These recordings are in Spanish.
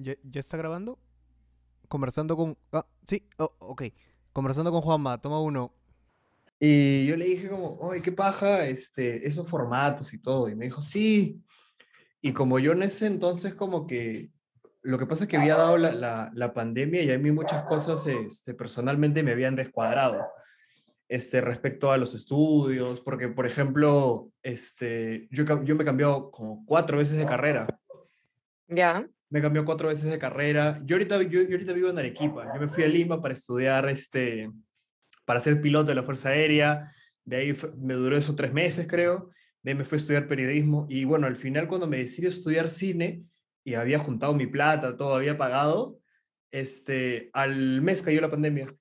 ¿Ya, está grabando? Conversando con... Ah, sí, oh, ok. Conversando con Juanma, toma uno. Y yo le dije como, oye, qué paja este, esos formatos y todo. Y me dijo, sí. Y como yo en ese entonces como que... Lo que pasa es que había dado la, la, la pandemia y a mí muchas cosas este, personalmente me habían descuadrado este, respecto a los estudios, porque, por ejemplo, este, yo, yo me he cambiado como cuatro veces de carrera. Ya. Me cambió cuatro veces de carrera. Yo ahorita, yo, ahorita vivo en Arequipa. Yo me fui a Lima para estudiar, este, para ser piloto de la Fuerza Aérea. De ahí me duró eso tres meses, creo. De ahí me fui a estudiar periodismo. Y bueno, al final cuando me decidí estudiar cine y había juntado mi plata, todo había pagado, este, al mes cayó la pandemia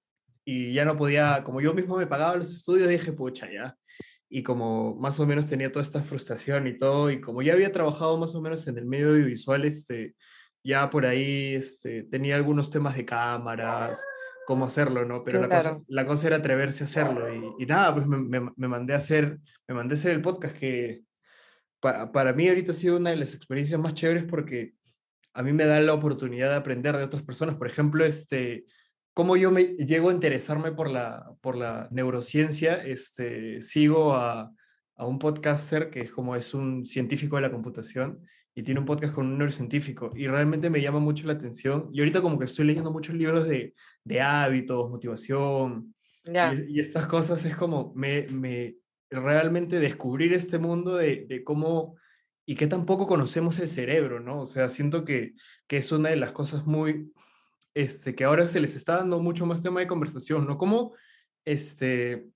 y ya no podía, como yo mismo me pagaba los estudios, dije, pucha, ya. Y como más o menos tenía toda esta frustración y todo, y como ya había trabajado más o menos en el medio audiovisual, este, ya por ahí este, tenía algunos temas de cámaras, cómo hacerlo, ¿no? Pero la, cosa, la cosa era atreverse a hacerlo. Y, y nada, pues me, me, me, mandé a hacer, me mandé a hacer el podcast que para, para mí ahorita ha sido una de las experiencias más chéveres porque a mí me da la oportunidad de aprender de otras personas. Por ejemplo, este, cómo yo me llego a interesarme por la, por la neurociencia, este, sigo a, a, un podcaster que es como es un científico de la computación y tiene un podcast con un neurocientífico y realmente me llama mucho la atención. Y ahorita como que estoy leyendo muchos libros de, de hábitos, motivación y, y, estas cosas es como me, me realmente descubrir este mundo de, de cómo y qué tampoco conocemos el cerebro, ¿no? O sea, siento que, que es una de las cosas muy, este, que ahora se les está dando mucho más tema de conversación, ¿no? Como, este,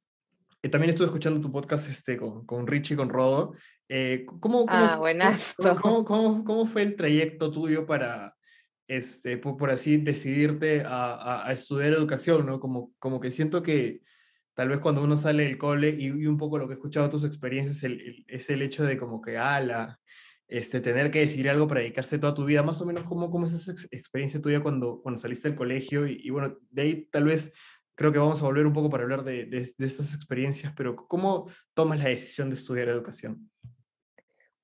eh, también estuve escuchando tu podcast este, con, con Richie, con Rodo. Eh, ¿cómo, ah, cómo, cómo, cómo, fue el trayecto tuyo para, este, por, así decidirte a, a, estudiar educación, ¿no? Como, como que siento que tal vez cuando uno sale del cole y, y un poco lo que he escuchado tus experiencias el, es el hecho de como que, ah, la, este, tener que decidir algo para dedicarse toda tu vida, más o menos cómo, cómo es esa experiencia tuya cuando, cuando saliste del colegio y, bueno, de ahí tal vez creo que vamos a volver un poco para hablar de, de, de estas experiencias, pero ¿cómo tomas la decisión de estudiar educación?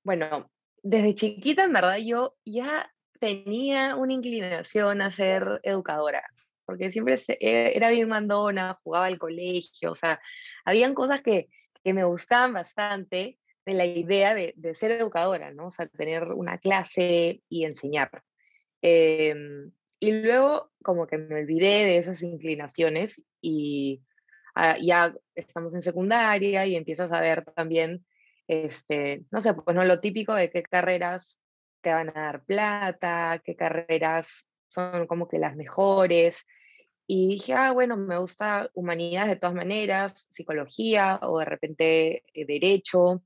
Bueno, desde chiquita en verdad yo ya tenía una inclinación a ser educadora, porque siempre e, era bien mandona, jugaba al colegio, o sea, habían cosas que, que me gustaban bastante de la idea de, de, ser educadora, ¿no? O sea, tener una clase y enseñar. Em, y luego como que me olvidé de esas inclinaciones y ah, ya estamos en secundaria y empiezas a ver también, este, no sé, pues no lo típico de qué carreras te van a dar plata, qué carreras son como que las mejores. Y dije, ah, bueno, me gusta humanidades de todas maneras, psicología o de repente eh, derecho.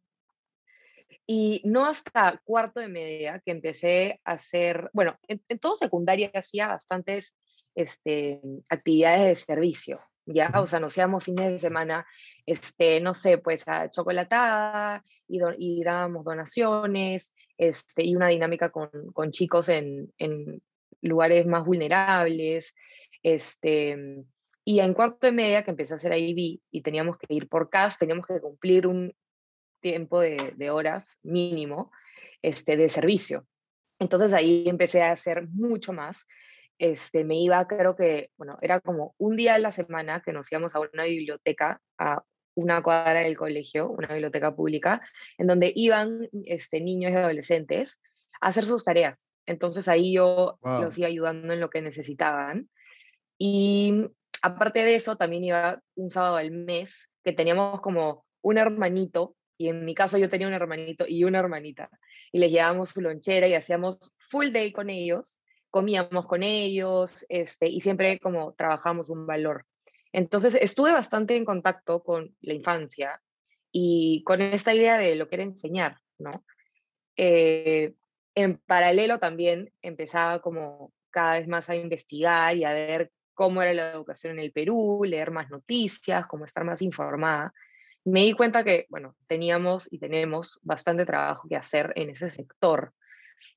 Y no hasta cuarto de media que empecé a hacer, bueno, en, todo secundaria hacía bastantes este, actividades de servicio, ¿ya? O sea, nos íbamos fines de semana, este, no sé, pues a chocolatada y, y dábamos donaciones este, y una dinámica con, con chicos en, en, lugares más vulnerables. Este, y en cuarto de media que empecé a hacer IB y teníamos que ir por CAS, teníamos que cumplir un, tiempo de, horas mínimo este, de servicio. Entonces ahí empecé a hacer mucho más. Este, me iba, creo que, bueno, era como un día a la semana que nos íbamos a una biblioteca, a una cuadra del colegio, una biblioteca pública, en donde iban este, niños y adolescentes a hacer sus tareas. Entonces ahí yo los iba ayudando en lo que necesitaban. Y aparte de eso, también iba un sábado al mes que teníamos como un hermanito y en mi caso yo tenía un hermanito y una hermanita, y les llevábamos su lonchera y hacíamos full day con ellos, comíamos con ellos, este, y siempre como trabajamos un valor. Entonces estuve bastante en contacto con la infancia y con esta idea de lo que era enseñar, ¿no? Eh, en paralelo también empezaba como cada vez más a investigar y a ver cómo era la educación en el Perú, leer más noticias, cómo estar más informada me di cuenta que, bueno, teníamos y tenemos bastante trabajo que hacer en ese sector.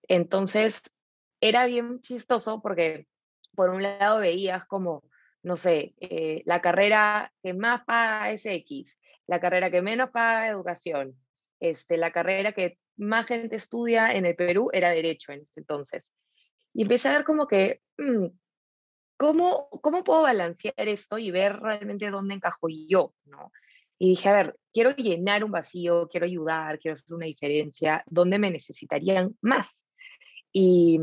Entonces, era bien chistoso porque, por un lado, veías como, no sé, eh, la carrera que más paga es X, la carrera que menos paga educación, este, la carrera que más gente estudia en el Perú era derecho en ese entonces. y empecé a ver como que, mm, ¿cómo, ¿cómo puedo balancear esto y ver realmente dónde encajo yo? ¿no? Y dije, a ver, quiero llenar un vacío, quiero ayudar, quiero hacer una diferencia, ¿dónde me necesitarían más? Y,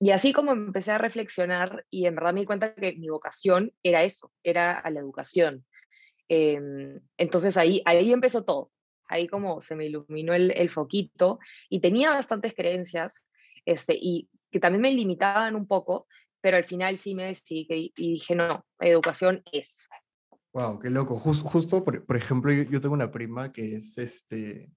y así como empecé a reflexionar y en verdad me di cuenta que mi vocación era eso, era a la educación. Em, entonces ahí, ahí empezó todo, ahí como se me iluminó el, el foquito y tenía bastantes creencias este, y que también me limitaban un poco, pero al final sí me decidí y dije, no, educación es. Wow, qué loco. justo, por, por ejemplo, yo, yo, tengo una prima que es este,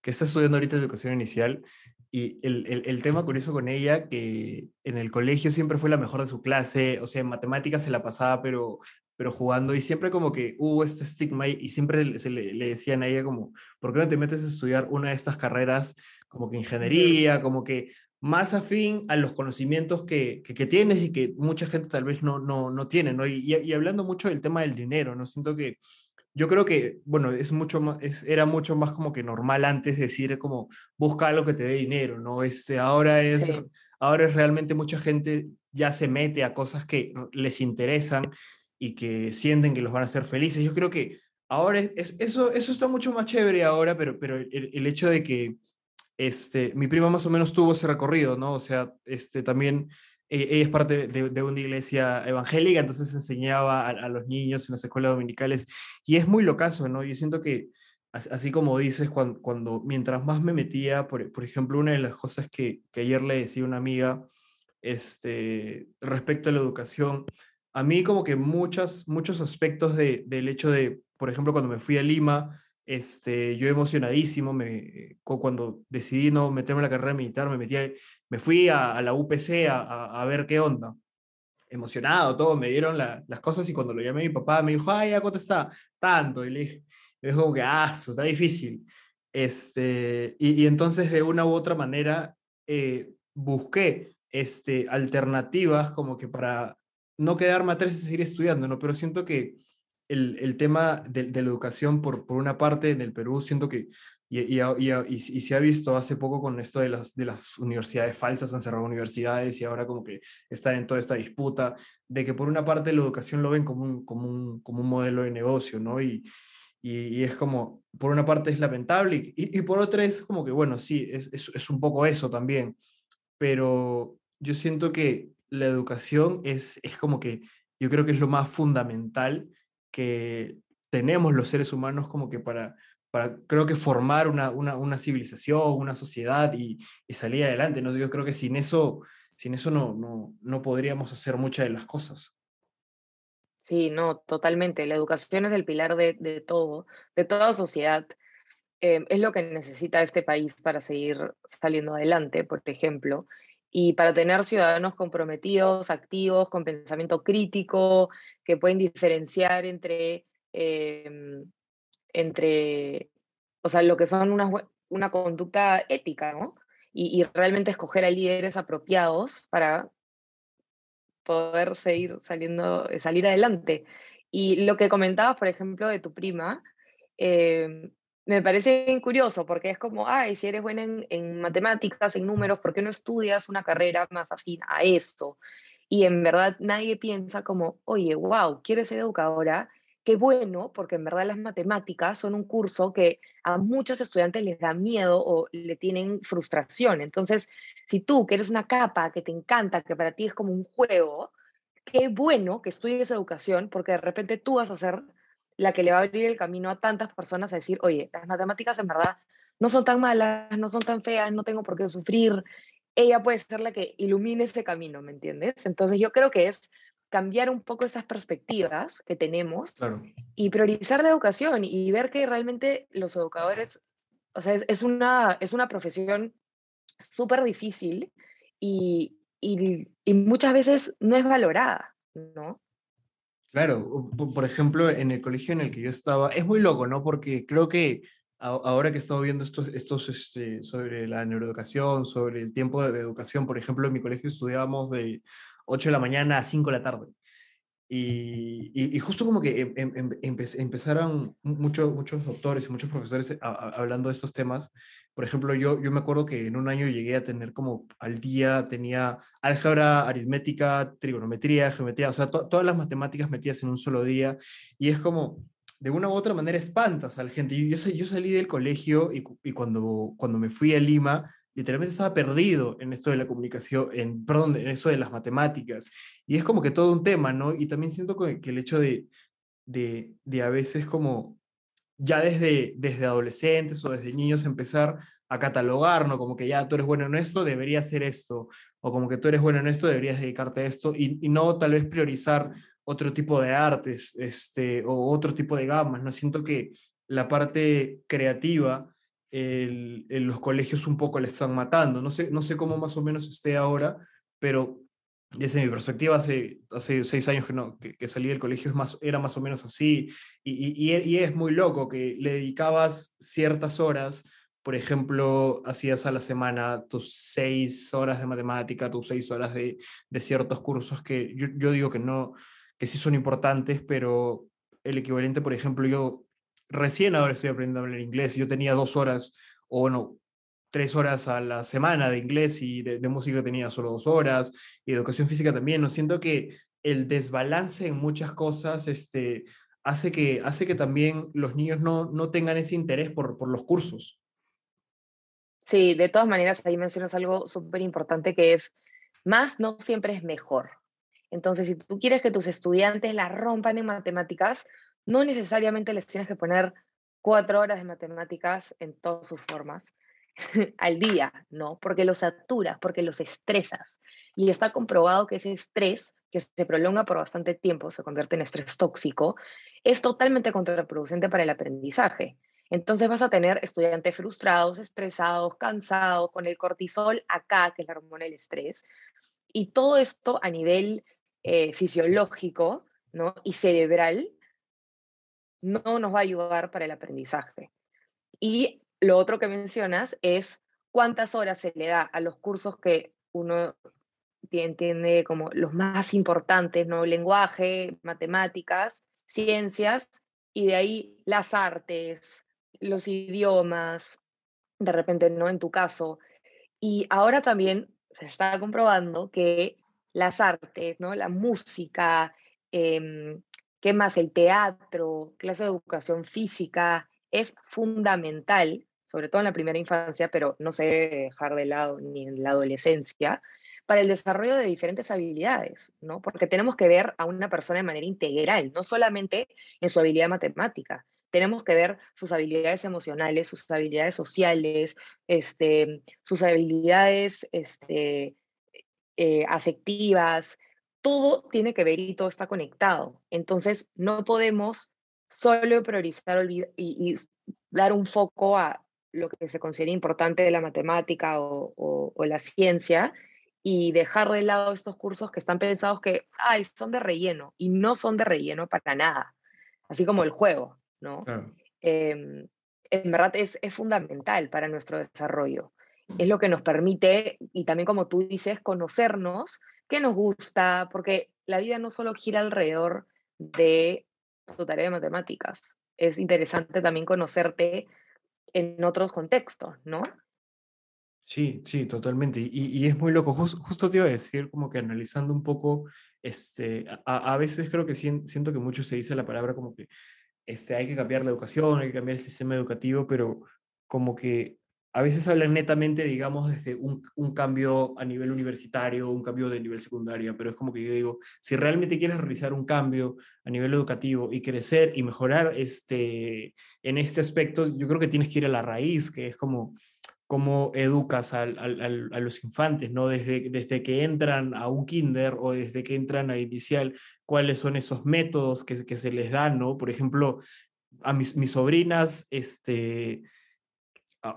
que está estudiando ahorita educación inicial y el, el, el, tema curioso con ella, que en el colegio siempre fue la mejor de su clase, o sea, en matemáticas se la pasaba, pero, pero jugando, y siempre como que hubo este estigma y, siempre se le, le, decían a ella como, ¿por qué no te metes a estudiar una de estas carreras como que ingeniería, como que más afín a los conocimientos que, que, tienes y que mucha gente tal vez no, no, no tiene, ¿no? Y, y, hablando mucho del tema del dinero, ¿no? Siento que yo creo que, bueno, es mucho más, es, era mucho más como que normal antes decir como busca algo que te dé dinero, ¿no? Este, ahora, es, sí. ahora es realmente mucha gente ya se mete a cosas que les interesan y que sienten que los van a hacer felices. Yo creo que ahora es, eso, eso está mucho más chévere ahora, pero, pero el, el hecho de que este, mi prima más o menos tuvo ese recorrido, ¿no? O sea, este, también ella es parte de, de, una iglesia evangélica, entonces enseñaba a, los niños en las escuelas dominicales y es muy locazo, ¿no? Yo siento que, así como dices, cuando, cuando mientras más me metía, por, por, ejemplo, una de las cosas que, que ayer le decía una amiga este, respecto a la educación, a mí como que muchas, muchos aspectos de, del hecho de, por ejemplo, cuando me fui a Lima, este, yo emocionadísimo, me, cuando decidí no meterme en la carrera militar, me, metí me fui a, a la UPC a, a, a, ver qué onda. Emocionado, todo, me dieron la, las cosas y cuando lo llamé a mi papá me dijo, ay, ¿cuánto está? Tanto. Y le dije, dijo como que, ah, eso está difícil. Este, y, y, entonces de una u otra manera eh, busqué este, alternativas como que para no quedarme atrás y seguir estudiando, ¿no? Pero siento que el, el tema de, de, la educación, por, por una parte, en el Perú, siento que, y, y, y, y, se ha visto hace poco con esto de las, de las universidades falsas, han cerrado universidades y ahora como que están en toda esta disputa, de que por una parte la educación lo ven como un, como un, como un modelo de negocio, ¿no? Y, es como, por una parte es lamentable y, y por otra es como que, bueno, sí, es, es, es, un poco eso también, pero yo siento que la educación es, es como que, yo creo que es lo más fundamental que tenemos los seres humanos como que para, para creo que formar una, una, una civilización, una sociedad y, y, salir adelante. ¿no? Yo creo que sin eso, sin eso no, no, no podríamos hacer muchas de las cosas. Sí, no, totalmente. La educación es el pilar de, de todo, de toda sociedad. Eh, es lo que necesita este país para seguir saliendo adelante, por ejemplo y para tener ciudadanos comprometidos, activos, con pensamiento crítico, que pueden diferenciar entre, eh, entre o sea, lo que son una, una conducta ética, ¿no? Y, y, realmente escoger a líderes apropiados para poder seguir saliendo, salir adelante. Y lo que comentabas, por ejemplo, de tu prima, eh, me parece bien curioso porque es como, ay, si eres buena en, en, matemáticas, en números, ¿por qué no estudias una carrera más afín a eso? Y en verdad nadie piensa como, oye, wow, ¿quieres ser educadora? Qué bueno, porque en verdad las matemáticas son un curso que a muchos estudiantes les da miedo o le tienen frustración. Entonces, si tú, que eres una capa, que te encanta, que para ti es como un juego, qué bueno que estudies educación porque de repente tú vas a ser la que le va a abrir el camino a tantas personas a decir, oye, las matemáticas en verdad no son tan malas, no son tan feas, no tengo por qué sufrir. Ella puede ser la que ilumine ese camino, ¿me entiendes? Entonces yo creo que es cambiar un poco esas perspectivas que tenemos claro. y priorizar la educación y ver que realmente los educadores, o sea, es, es una, es una profesión súper difícil y, y, y muchas veces no es valorada, ¿no? Claro, por ejemplo, en el colegio en el que yo estaba, es muy loco, ¿no? Porque creo que ahora que he estado viendo estos, estos este, sobre la neuroeducación, sobre el tiempo de educación, por ejemplo, en mi colegio estudiábamos de 8 de la mañana a 5 de la tarde. Y, y, justo como que em, em, em, empezaron muchos, muchos doctores y muchos profesores hablando de estos temas. Por ejemplo, yo, yo me acuerdo que en un año llegué a tener como al día, tenía álgebra, aritmética, trigonometría, geometría, o sea, todas las matemáticas metidas en un solo día. Y es como, de una u otra manera espantas a la gente. Yo, yo, yo salí del colegio y, y, cuando, cuando me fui a Lima, literalmente estaba perdido en esto de la comunicación, en, perdón, en eso de las matemáticas. Y es como que todo un tema, ¿no? Y también siento que, el hecho de, de, de, a veces como ya desde, desde adolescentes o desde niños empezar a catalogar, ¿no? Como que ya tú eres bueno en esto, deberías hacer esto, o como que tú eres bueno en esto, deberías dedicarte a esto, y, no tal vez priorizar otro tipo de artes este, o otro tipo de gamas, ¿no? Siento que la parte creativa el, los colegios un poco le están matando. No sé, no sé cómo más o menos esté ahora, pero desde mi perspectiva, hace, hace seis años que, no, que, salí del colegio es más, era más o menos así. Y, y, es muy loco que le dedicabas ciertas horas, por ejemplo, hacías a la semana tus seis horas de matemática, tus seis horas de, de ciertos cursos que yo, yo digo que no, que sí son importantes, pero el equivalente, por ejemplo, yo recién ahora estoy aprendiendo a hablar inglés. Yo tenía dos horas, o bueno, tres horas a la semana de inglés y de, música tenía solo dos horas, y educación física también. No siento que el desbalance en muchas cosas este, hace, que, hace que también los niños no, no tengan ese interés por, por los cursos. Sí, de todas maneras, ahí mencionas algo súper importante que es, más no siempre es mejor. Entonces, si tú quieres que tus estudiantes la rompan en matemáticas, no necesariamente les tienes que poner cuatro horas de matemáticas en todas sus formas al día, ¿no? Porque los saturas, porque los estresas. Y está comprobado que ese estrés, que se prolonga por bastante tiempo, se convierte en estrés tóxico, es totalmente contraproducente para el aprendizaje. Entonces vas a tener estudiantes frustrados, estresados, cansados, con el cortisol acá, que es la hormona del estrés. Y todo esto a nivel eh, fisiológico ¿no? y cerebral no nos va a ayudar para el aprendizaje. Y lo otro que mencionas es cuántas horas se le da a los cursos que uno entiende como los más importantes, ¿no? Lenguaje, matemáticas, ciencias, y de ahí las artes, los idiomas, de repente, ¿no? En tu caso. Y ahora también se está comprobando que las artes, ¿no? La música, eh, ¿Qué más? El teatro, clase de educación física, es fundamental, sobre todo en la primera infancia, pero no se debe dejar de lado ni en la adolescencia, para el desarrollo de diferentes habilidades, ¿no? Porque tenemos que ver a una persona de manera integral, no solamente en su habilidad matemática, tenemos que ver sus habilidades emocionales, sus habilidades sociales, este, sus habilidades este, eh, afectivas, todo tiene que ver y todo está conectado. Entonces, no podemos solo priorizar y, dar un foco a lo que se considera importante de la matemática o, la ciencia y dejar de lado estos cursos que están pensados que ay, son de relleno y no son de relleno para nada, así como el juego, ¿no? Em, en verdad es, es fundamental para nuestro desarrollo. Es lo que nos permite, y también como tú dices, conocernos qué nos gusta, porque la vida no solo gira alrededor de tu tarea de matemáticas. Es interesante también conocerte en otros contextos, ¿no? Sí, sí, totalmente. Y, es muy loco. justo te iba a decir, como que analizando un poco, este, a, veces creo que siento que mucho se dice la palabra como que este, hay que cambiar la educación, hay que cambiar el sistema educativo, pero como que a veces hablan netamente, digamos, desde un, cambio a nivel universitario, un cambio de nivel secundario, pero es como que yo digo, si realmente quieres realizar un cambio a nivel educativo y crecer y mejorar este, en este aspecto, yo creo que tienes que ir a la raíz, que es como cómo educas a los infantes, ¿no? Desde, desde que entran a un kinder o desde que entran a inicial, cuáles son esos métodos que, que se les dan, ¿no? Por ejemplo, a mis, mis sobrinas, este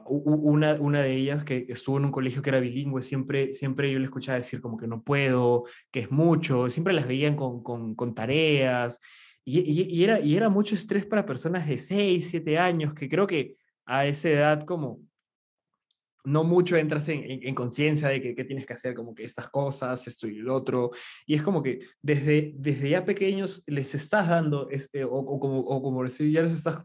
una, una de ellas que estuvo en un colegio que era bilingüe, siempre, siempre yo le escuchaba decir como que no puedo, que es mucho, siempre las veían con, con, con tareas, y, y, era, y era mucho estrés para personas de 6, 7 años, que creo que a esa edad como no mucho entras en, en, conciencia de que, tienes que hacer como que estas cosas, esto y el otro, y es como que desde, desde ya pequeños les estás dando, este, o, o como, o como ya les estás,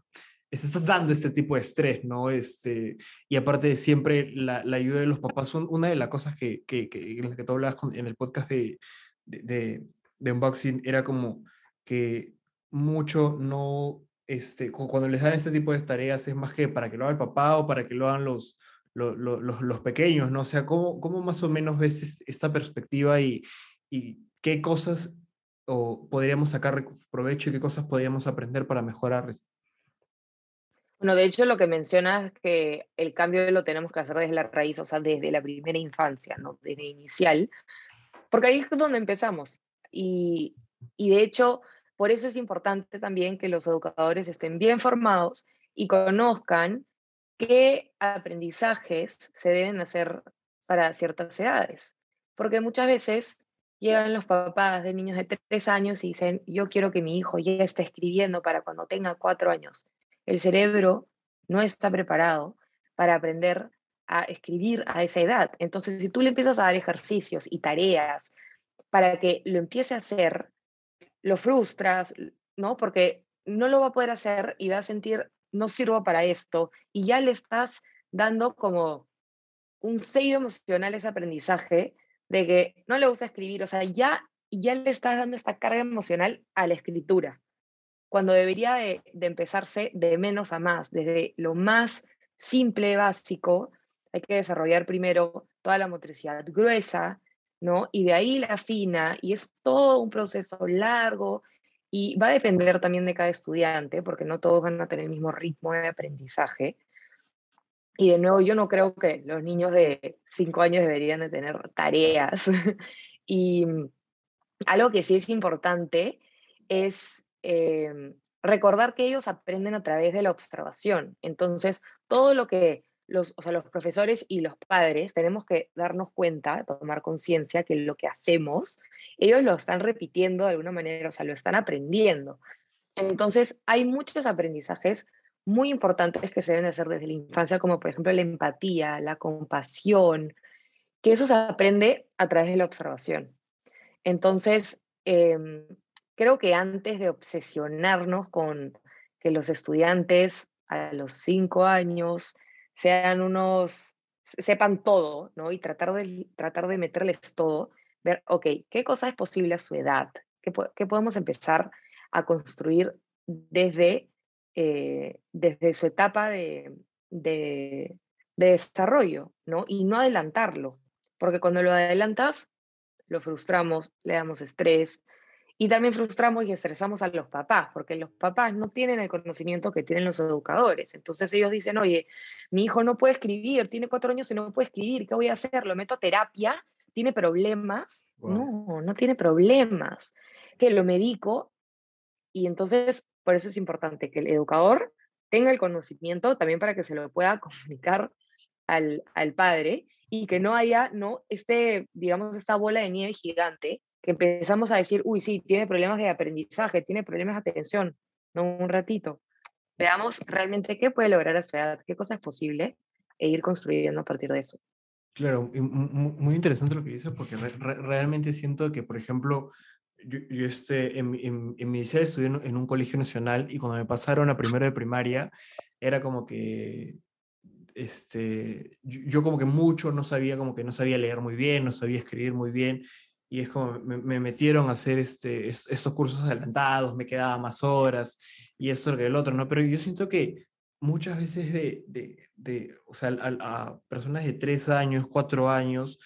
estás dando este tipo de estrés, ¿no? Este, y aparte de siempre la, la ayuda de los papás, una de las cosas que, que, que en las que tú hablabas en el podcast de, de, de, unboxing era como que mucho no, este, cuando les dan este tipo de tareas es más que para que lo haga el papá o para que lo hagan los, los, los, pequeños, ¿no? O sea, ¿cómo, ¿cómo, más o menos ves esta perspectiva y, y qué cosas o podríamos sacar provecho y qué cosas podríamos aprender para mejorar? Bueno, de hecho lo que mencionas es que el cambio lo tenemos que hacer desde la raíz, o sea, desde la primera infancia, ¿no? Desde inicial, porque ahí es donde empezamos. Y, y de hecho, por eso es importante también que los educadores estén bien formados y conozcan qué aprendizajes se deben hacer para ciertas edades. Porque muchas veces llegan los papás de niños de tres años y dicen, yo quiero que mi hijo ya esté escribiendo para cuando tenga cuatro años. El cerebro no está preparado para aprender a escribir a esa edad. Entonces, si tú le empiezas a dar ejercicios y tareas para que lo empiece a hacer, lo frustras, ¿no? Porque no lo va a poder hacer y va a sentir no sirvo para esto, y ya le estás dando como un sello emocional ese aprendizaje de que no le gusta escribir, o sea, ya, ya le estás dando esta carga emocional a la escritura, cuando debería de, empezarse de menos a más, desde lo más simple, básico, hay que desarrollar primero toda la motricidad gruesa, ¿no? Y de ahí la fina, y es todo un proceso largo y va a depender también de cada estudiante, porque no todos van a tener el mismo ritmo de aprendizaje. Y de nuevo, yo no creo que los niños de 5 años deberían de tener tareas. y mm, algo que sí es importante es em, recordar que ellos aprenden a través de la observación. Entonces, todo lo que los, o sea, los profesores y los padres tenemos que darnos cuenta, tomar conciencia que lo que hacemos, ellos lo están repitiendo de alguna manera, o sea, lo están aprendiendo. Entonces, hay muchos aprendizajes muy importantes que se deben hacer desde la infancia, como por ejemplo la empatía, la compasión, que eso se aprende a través de la observación. Entonces, em, creo que antes de obsesionarnos con que los estudiantes a los cinco años sean unos, sepan todo, ¿no? Y tratar de, tratar de meterles todo, ver, ok, ¿qué cosa es posible a su edad? ¿Qué, qué podemos empezar a construir desde, eh, desde su etapa de, de, de desarrollo, ¿no? Y no adelantarlo, porque cuando lo adelantas, lo frustramos, le damos estrés, y también frustramos y estresamos a los papás, porque los papás no tienen el conocimiento que tienen los educadores. Entonces ellos dicen, oye, mi hijo no puede escribir, tiene cuatro años y no puede escribir, ¿qué voy a hacer? ¿Lo meto a terapia? ¿Tiene problemas? No, no tiene problemas. Que lo medico. Y entonces, por eso es importante que el educador tenga el conocimiento también para que se lo pueda comunicar al, al padre y que no haya, no, este, digamos, esta bola de nieve gigante que empezamos a decir, uy, sí, tiene problemas de aprendizaje, tiene problemas de atención, no un ratito. Veamos realmente qué puede lograr a su edad, qué cosa es posible e ir construyendo a partir de eso. Claro, muy interesante lo que dices, porque realmente siento que, por ejemplo, yo, yo este, en, en, en, mi liceo estudié en, un colegio nacional y cuando me pasaron a primero de primaria, era como que, este, yo, yo, como que mucho no sabía, como que no sabía leer muy bien, no sabía escribir muy bien, y es como me, metieron a hacer este, estos cursos adelantados, me quedaba más horas y esto que el otro, ¿no? Pero yo siento que muchas veces de, de, de o sea, a, personas de tres años, cuatro años,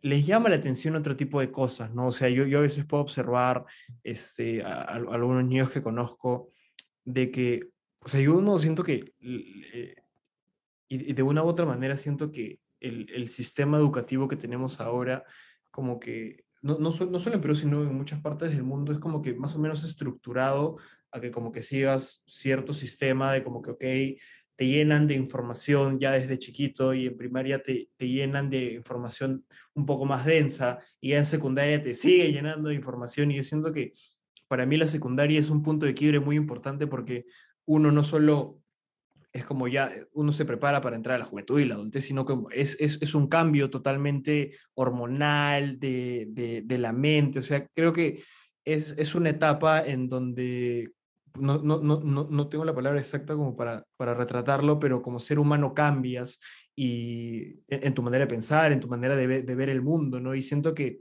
les llama la atención otro tipo de cosas, ¿no? O sea, yo, yo a veces puedo observar este, a, algunos niños que conozco de que, o sea, yo no siento que, eh, y de una u otra manera siento que el, el sistema educativo que tenemos ahora, como que no, no, no solo en Perú, sino en muchas partes del mundo, es como que más o menos estructurado a que como que sigas cierto sistema de como que, ok, te llenan de información ya desde chiquito y en primaria te, te llenan de información un poco más densa y ya en secundaria te sigue llenando de información. Y yo siento que para mí la secundaria es un punto de quiebre muy importante porque uno no solo es como ya uno se prepara para entrar a la juventud y la adultez, sino que es, es, es un cambio totalmente hormonal de, de, de, la mente. O sea, creo que es, es una etapa en donde no, no, no, no, tengo la palabra exacta como para, para retratarlo, pero como ser humano cambias y en, tu manera de pensar, en tu manera de, de ver el mundo, ¿no? Y siento que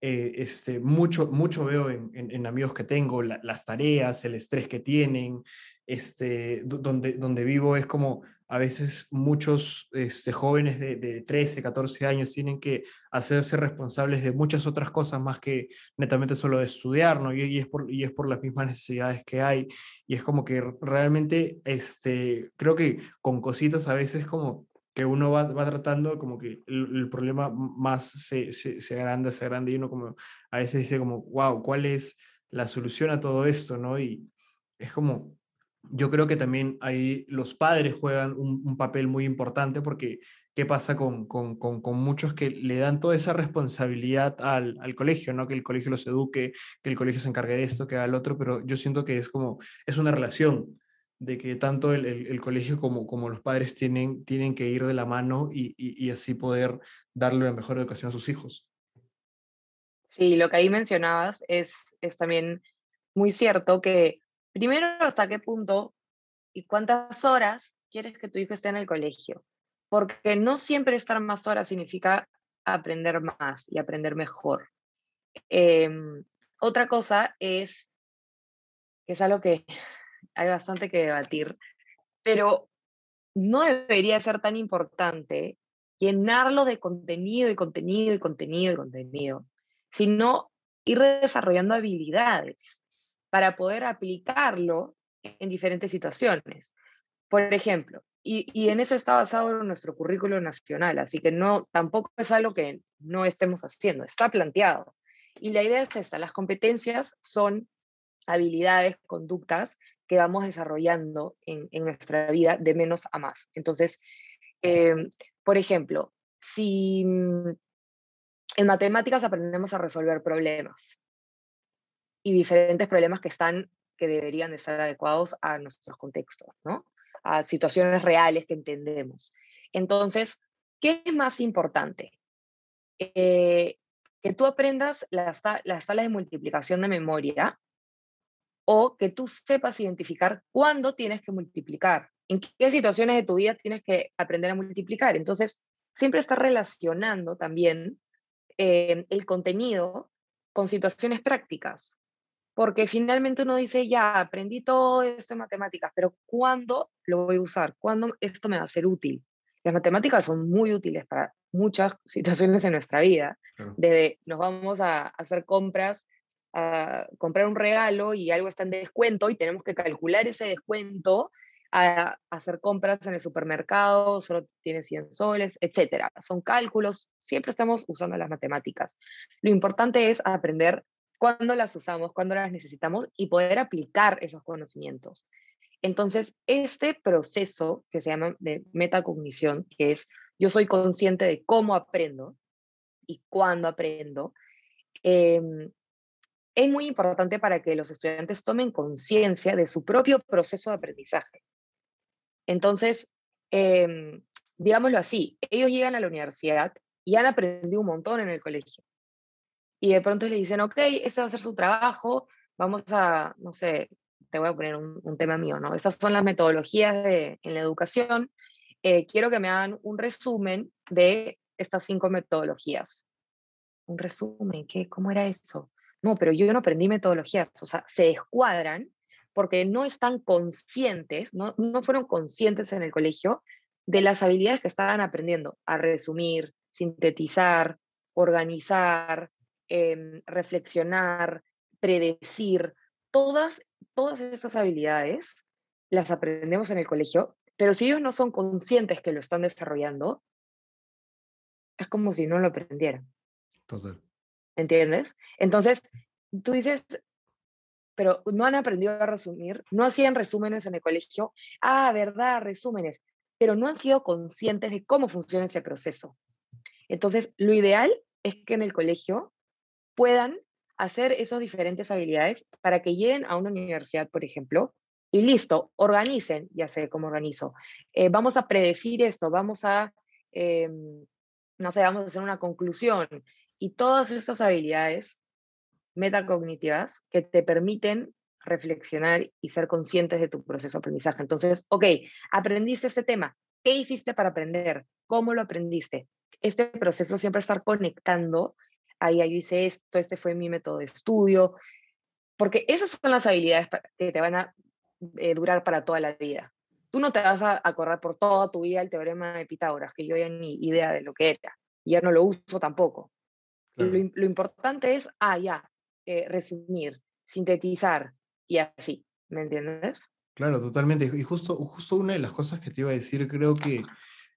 eh, este, mucho, mucho veo en, en, amigos que tengo, las tareas, el estrés que tienen, este, donde, donde vivo es como a veces muchos este, jóvenes de, de 13, 14 años tienen que hacerse responsables de muchas otras cosas más que netamente solo de estudiar, ¿no? Y, es, por, y es por las mismas necesidades que hay. Y es como que realmente, este, creo que con cositas a veces como que uno va, va tratando como que el, problema más se, se, se, agranda, se agranda y uno como a veces dice como, wow, ¿cuál es la solución a todo esto? ¿no? Y es como, yo creo que también ahí los padres juegan un, un papel muy importante porque qué pasa con, con, con, con, muchos que le dan toda esa responsabilidad al, al, colegio, ¿no? Que el colegio los eduque, que el colegio se encargue de esto, que haga el otro, pero yo siento que es como, es una relación de que tanto el, el, colegio como, como los padres tienen, tienen que ir de la mano y, y, así poder darle la mejor educación a sus hijos. Sí, lo que ahí mencionabas es, es también muy cierto que primero hasta qué punto y cuántas horas quieres que tu hijo esté en el colegio, porque no siempre estar más horas significa aprender más y aprender mejor. Eh, otra cosa es, que es algo que hay bastante que debatir, pero no debería ser tan importante llenarlo de contenido y contenido y contenido y contenido, sino ir desarrollando habilidades para poder aplicarlo en diferentes situaciones. Por ejemplo, y, y, en eso está basado nuestro currículo nacional, así que no, tampoco es algo que no estemos haciendo, está planteado. Y la idea es esta, las competencias son habilidades, conductas que vamos desarrollando en, en nuestra vida de menos a más. Entonces, eh, por ejemplo, si mm, en matemáticas aprendemos a resolver problemas y diferentes problemas que están, que deberían de estar adecuados a nuestros contextos, ¿no? A situaciones reales que entendemos. Entonces, ¿qué es más importante? Eh, que tú aprendas las, las tablas de multiplicación de memoria o que tú sepas identificar cuándo tienes que multiplicar, en qué situaciones de tu vida tienes que aprender a multiplicar. Entonces, siempre está relacionando también eh, el contenido con situaciones prácticas, porque finalmente uno dice, ya, aprendí todo esto en matemáticas, pero ¿cuándo lo voy a usar? ¿Cuándo esto me va a ser útil? Las matemáticas son muy útiles para muchas situaciones en nuestra vida. Desde nos vamos a hacer compras a comprar un regalo y algo está en descuento y tenemos que calcular ese descuento a, hacer compras en el supermercado, solo tiene 100 soles, etcétera. Son cálculos, siempre estamos usando las matemáticas. Lo importante es aprender cuándo las usamos, cuándo las necesitamos y poder aplicar esos conocimientos. Entonces, este proceso que se llama de metacognición, que es yo soy consciente de cómo aprendo y cuándo aprendo, eh, es muy importante para que los estudiantes tomen conciencia de su propio proceso de aprendizaje. Entonces, eh, digámoslo así, ellos llegan a la universidad y han aprendido un montón en el colegio. Y de pronto le dicen, ok, ese va a ser su trabajo, vamos a, no sé, te voy a poner un, tema mío, ¿no? Estas son las metodologías en la educación. Eh, quiero que me hagan un resumen de estas cinco metodologías. Un resumen, ¿qué? ¿Cómo era eso? No, pero yo no aprendí metodologías, o sea, se descuadran porque no están conscientes, no, no fueron conscientes en el colegio de las habilidades que estaban aprendiendo, a resumir, sintetizar, organizar, em, reflexionar, predecir, todas, todas esas habilidades las aprendemos en el colegio, pero si ellos no son conscientes que lo están desarrollando, es como si no lo aprendieran. Total. ¿Entiendes? Entonces, tú dices, pero no han aprendido a resumir, no hacían resúmenes en el colegio, ah, verdad, resúmenes, pero no han sido conscientes de cómo funciona ese proceso. Entonces, lo ideal es que en el colegio puedan hacer esas diferentes habilidades para que lleguen a una universidad, por ejemplo, y listo, organicen, ya sé cómo organizo. Eh, vamos a predecir esto, vamos a, em, no sé, vamos a hacer una conclusión. Y todas estas habilidades metacognitivas que te permiten reflexionar y ser conscientes de tu proceso de aprendizaje. Entonces, ok, aprendiste este tema. ¿Qué hiciste para aprender? ¿Cómo lo aprendiste? Este proceso siempre estar conectando. Ahí yo hice esto, este fue mi método de estudio, porque esas son las habilidades que te van a eh, durar para toda la vida. Tú no te vas a acordar por toda tu vida el teorema de Pitágoras, que yo ya ni idea de lo que era, ya no lo uso tampoco. Lo, lo, importante es, ah, ya, eh, resumir, sintetizar y así, ¿me entiendes? Claro, totalmente. Y justo, justo una de las cosas que te iba a decir, creo que,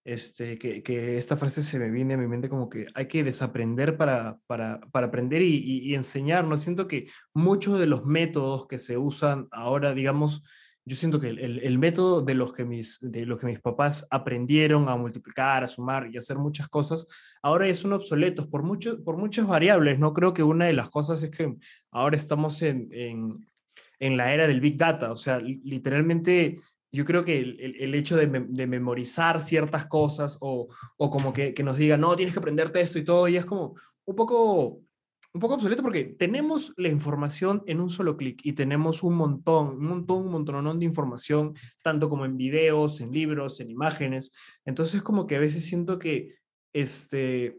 este, que, que esta frase se me viene a mi mente como que hay que desaprender para, para, para aprender y, y, y enseñar. ¿no? Siento que muchos de los métodos que se usan ahora, digamos, yo siento que el, el, método de los, que mis, de los que mis papás aprendieron a multiplicar, a sumar y a hacer muchas cosas, ahora ya son obsoletos por, mucho, por muchas variables. No creo que una de las cosas es que ahora estamos en, en, en la era del Big Data. O sea, literalmente yo creo que el, el hecho de, de, memorizar ciertas cosas o, o como que, que, nos digan, no, tienes que aprenderte esto y todo, y es como un poco un poco obsoleto porque tenemos la información en un solo clic y tenemos un montón, un montón, un montón de información, tanto como en videos, en libros, en imágenes. Entonces, como que a veces siento que este,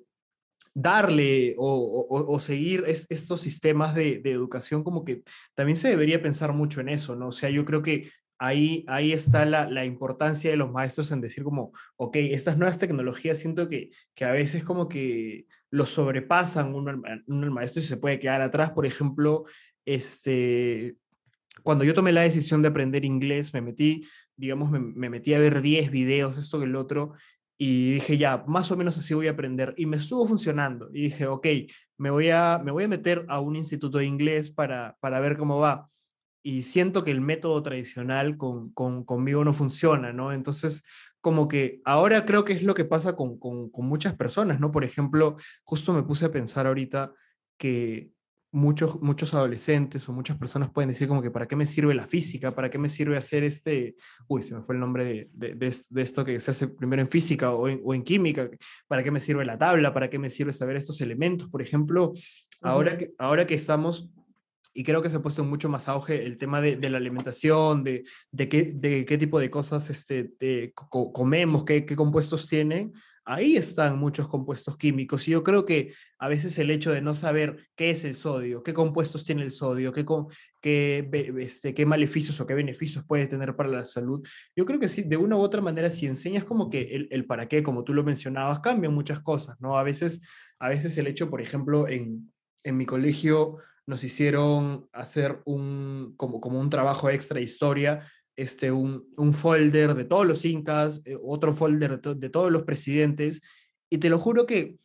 darle o, o, o seguir es, estos sistemas de, de, educación, como que también se debería pensar mucho en eso, ¿no? O sea, yo creo que ahí, ahí está la, la, importancia de los maestros en decir como, ok, estas nuevas tecnologías siento que, que a veces como que lo sobrepasan uno, el maestro y se puede quedar atrás. Por ejemplo, este, cuando yo tomé la decisión de aprender inglés, me metí, digamos, me, me metí a ver 10 videos, esto que el otro, y dije, ya, más o menos así voy a aprender. Y me estuvo funcionando. Y dije, ok, me voy a, me voy a meter a un instituto de inglés para, para ver cómo va y siento que el método tradicional con, con, conmigo no funciona, ¿no? Entonces, como que ahora creo que es lo que pasa con, con, con, muchas personas, ¿no? Por ejemplo, justo me puse a pensar ahorita que muchos, muchos adolescentes o muchas personas pueden decir como que ¿para qué me sirve la física? ¿Para qué me sirve hacer este, uy, se me fue el nombre de, de, de, de esto que se hace primero en física o en, o en, química? ¿Para qué me sirve la tabla? ¿Para qué me sirve saber estos elementos? Por ejemplo, ahora que, ahora que estamos y creo que se ha puesto mucho más auge el tema de, de la alimentación, de, de, qué, de qué tipo de cosas este, de, co comemos, qué, qué compuestos tienen. Ahí están muchos compuestos químicos y yo creo que a veces el hecho de no saber qué es el sodio, qué compuestos tiene el sodio, qué, qué, este, qué maleficios o qué beneficios puede tener para la salud, yo creo que sí, de una u otra manera, si enseñas como que el, el para qué, como tú lo mencionabas, cambian muchas cosas, ¿no? A veces, a veces el hecho, por ejemplo, en, en mi colegio nos hicieron hacer un, como, como un trabajo extra de historia, este, un, un folder de todos los incas, eh, otro folder de, to de, todos los presidentes, y te lo juro que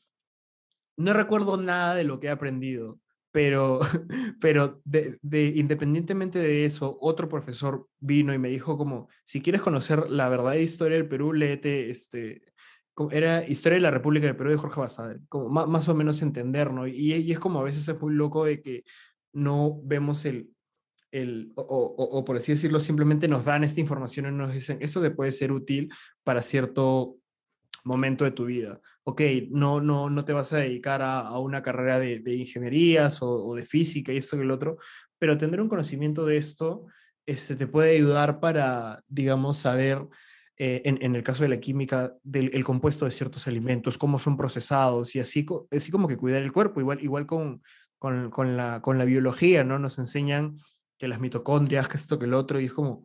no recuerdo nada de lo que he aprendido, pero, pero de, de, independientemente de eso, otro profesor vino y me dijo como, si quieres conocer la verdadera historia del Perú, léete este, era Historia de la República del Perú de Jorge Basadre, como más, más, o menos entender, ¿no? Y, y, es como a veces es muy loco de que no vemos el, el o, o, por así decirlo, simplemente nos dan esta información y nos dicen, eso te puede ser útil para cierto momento de tu vida. Ok, no, no, no te vas a dedicar a, a una carrera de, de ingenierías o, de física y esto y el otro, pero tener un conocimiento de esto este, te puede ayudar para, digamos, saber eh, en, el caso de la química, del el compuesto de ciertos alimentos, cómo son procesados y así, así como que cuidar el cuerpo, igual, igual con, con, con, la, con la biología, ¿no? Nos enseñan que las mitocondrias, que esto, que el otro, y es como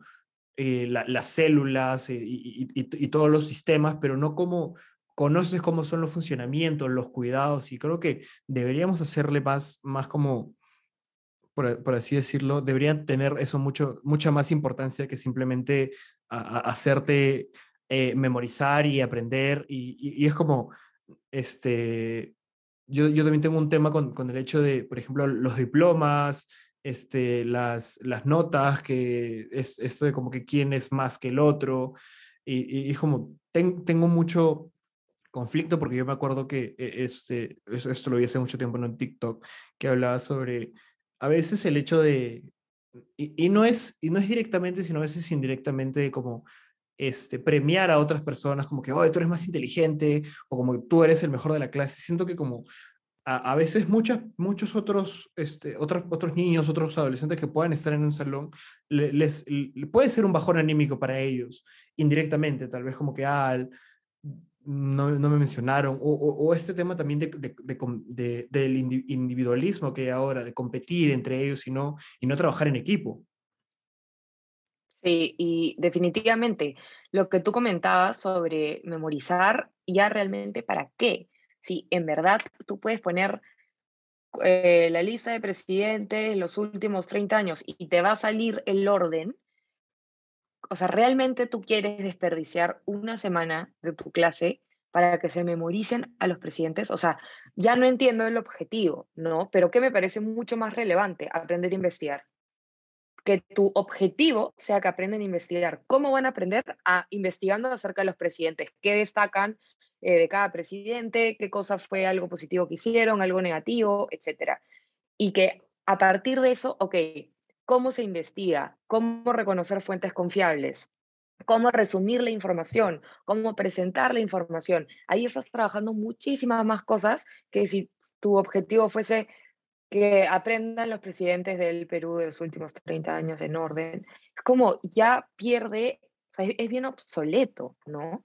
eh, la, las células y, y, todos los sistemas, pero no como conoces cómo son los funcionamientos, los cuidados, y creo que deberíamos hacerle más, más como por, por, así decirlo, deberían tener eso mucho, mucha más importancia que simplemente a, hacerte eh, memorizar y aprender. Y, es como, este, yo, yo también tengo un tema con, con, el hecho de, por ejemplo, los diplomas, este, las, las notas, que es esto de como que quién es más que el otro. Y, y es como, ten, tengo mucho conflicto porque yo me acuerdo que e, este, esto lo vi hace mucho tiempo en un TikTok que hablaba sobre a veces el hecho de, y, no es, y no es directamente, sino a veces indirectamente como este, premiar a otras personas como que, oh, tú eres más inteligente o como tú eres el mejor de la clase. Siento que como a, veces muchas, muchos otros, este, otros, otros niños, otros adolescentes que puedan estar en un salón, les, puede ser un bajón anímico para ellos, indirectamente, tal vez como que, ah, no, no me mencionaron, o, o, este tema también de, de, del individualismo que hay ahora, de competir entre ellos y no, y no trabajar en equipo. Sí, y definitivamente lo que tú comentabas sobre memorizar, ya realmente para qué. Si en verdad tú puedes poner eh, la lista de presidentes los últimos 30 años y te va a salir el orden, o sea, realmente tú quieres desperdiciar una semana de tu clase para que se memoricen a los presidentes. O sea, ya no entiendo el objetivo, ¿no? Pero ¿qué me parece mucho más relevante? Aprender a investigar que tu objetivo sea que aprendan a investigar. ¿Cómo van a aprender? A investigando acerca de los presidentes, qué destacan eh, de cada presidente, qué cosa fue algo positivo que hicieron, algo negativo, etcétera. Y que a partir de eso, ok, ¿cómo se investiga? ¿Cómo reconocer fuentes confiables? ¿Cómo resumir la información? ¿Cómo presentar la información? Ahí estás trabajando muchísimas más cosas que si tu objetivo fuese que aprendan los presidentes del Perú de los últimos 30 años en orden. Es como ya pierde, o sea, es bien obsoleto, ¿no?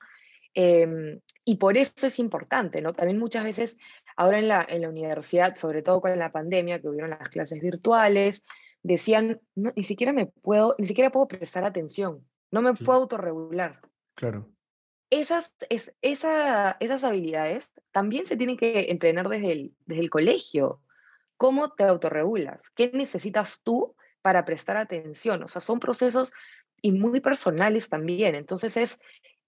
Em, y por eso es importante, ¿no? También muchas veces ahora en la, en la universidad, sobre todo con la pandemia, que hubieron las clases virtuales, decían, ni siquiera me puedo, ni siquiera puedo prestar atención, no me puedo autorregular. Claro. Esas, es, esa, esas habilidades también se tienen que entrenar desde el, desde el colegio. ¿Cómo te autorregulas? ¿Qué necesitas tú para prestar atención? O sea, son procesos y muy personales también. Entonces es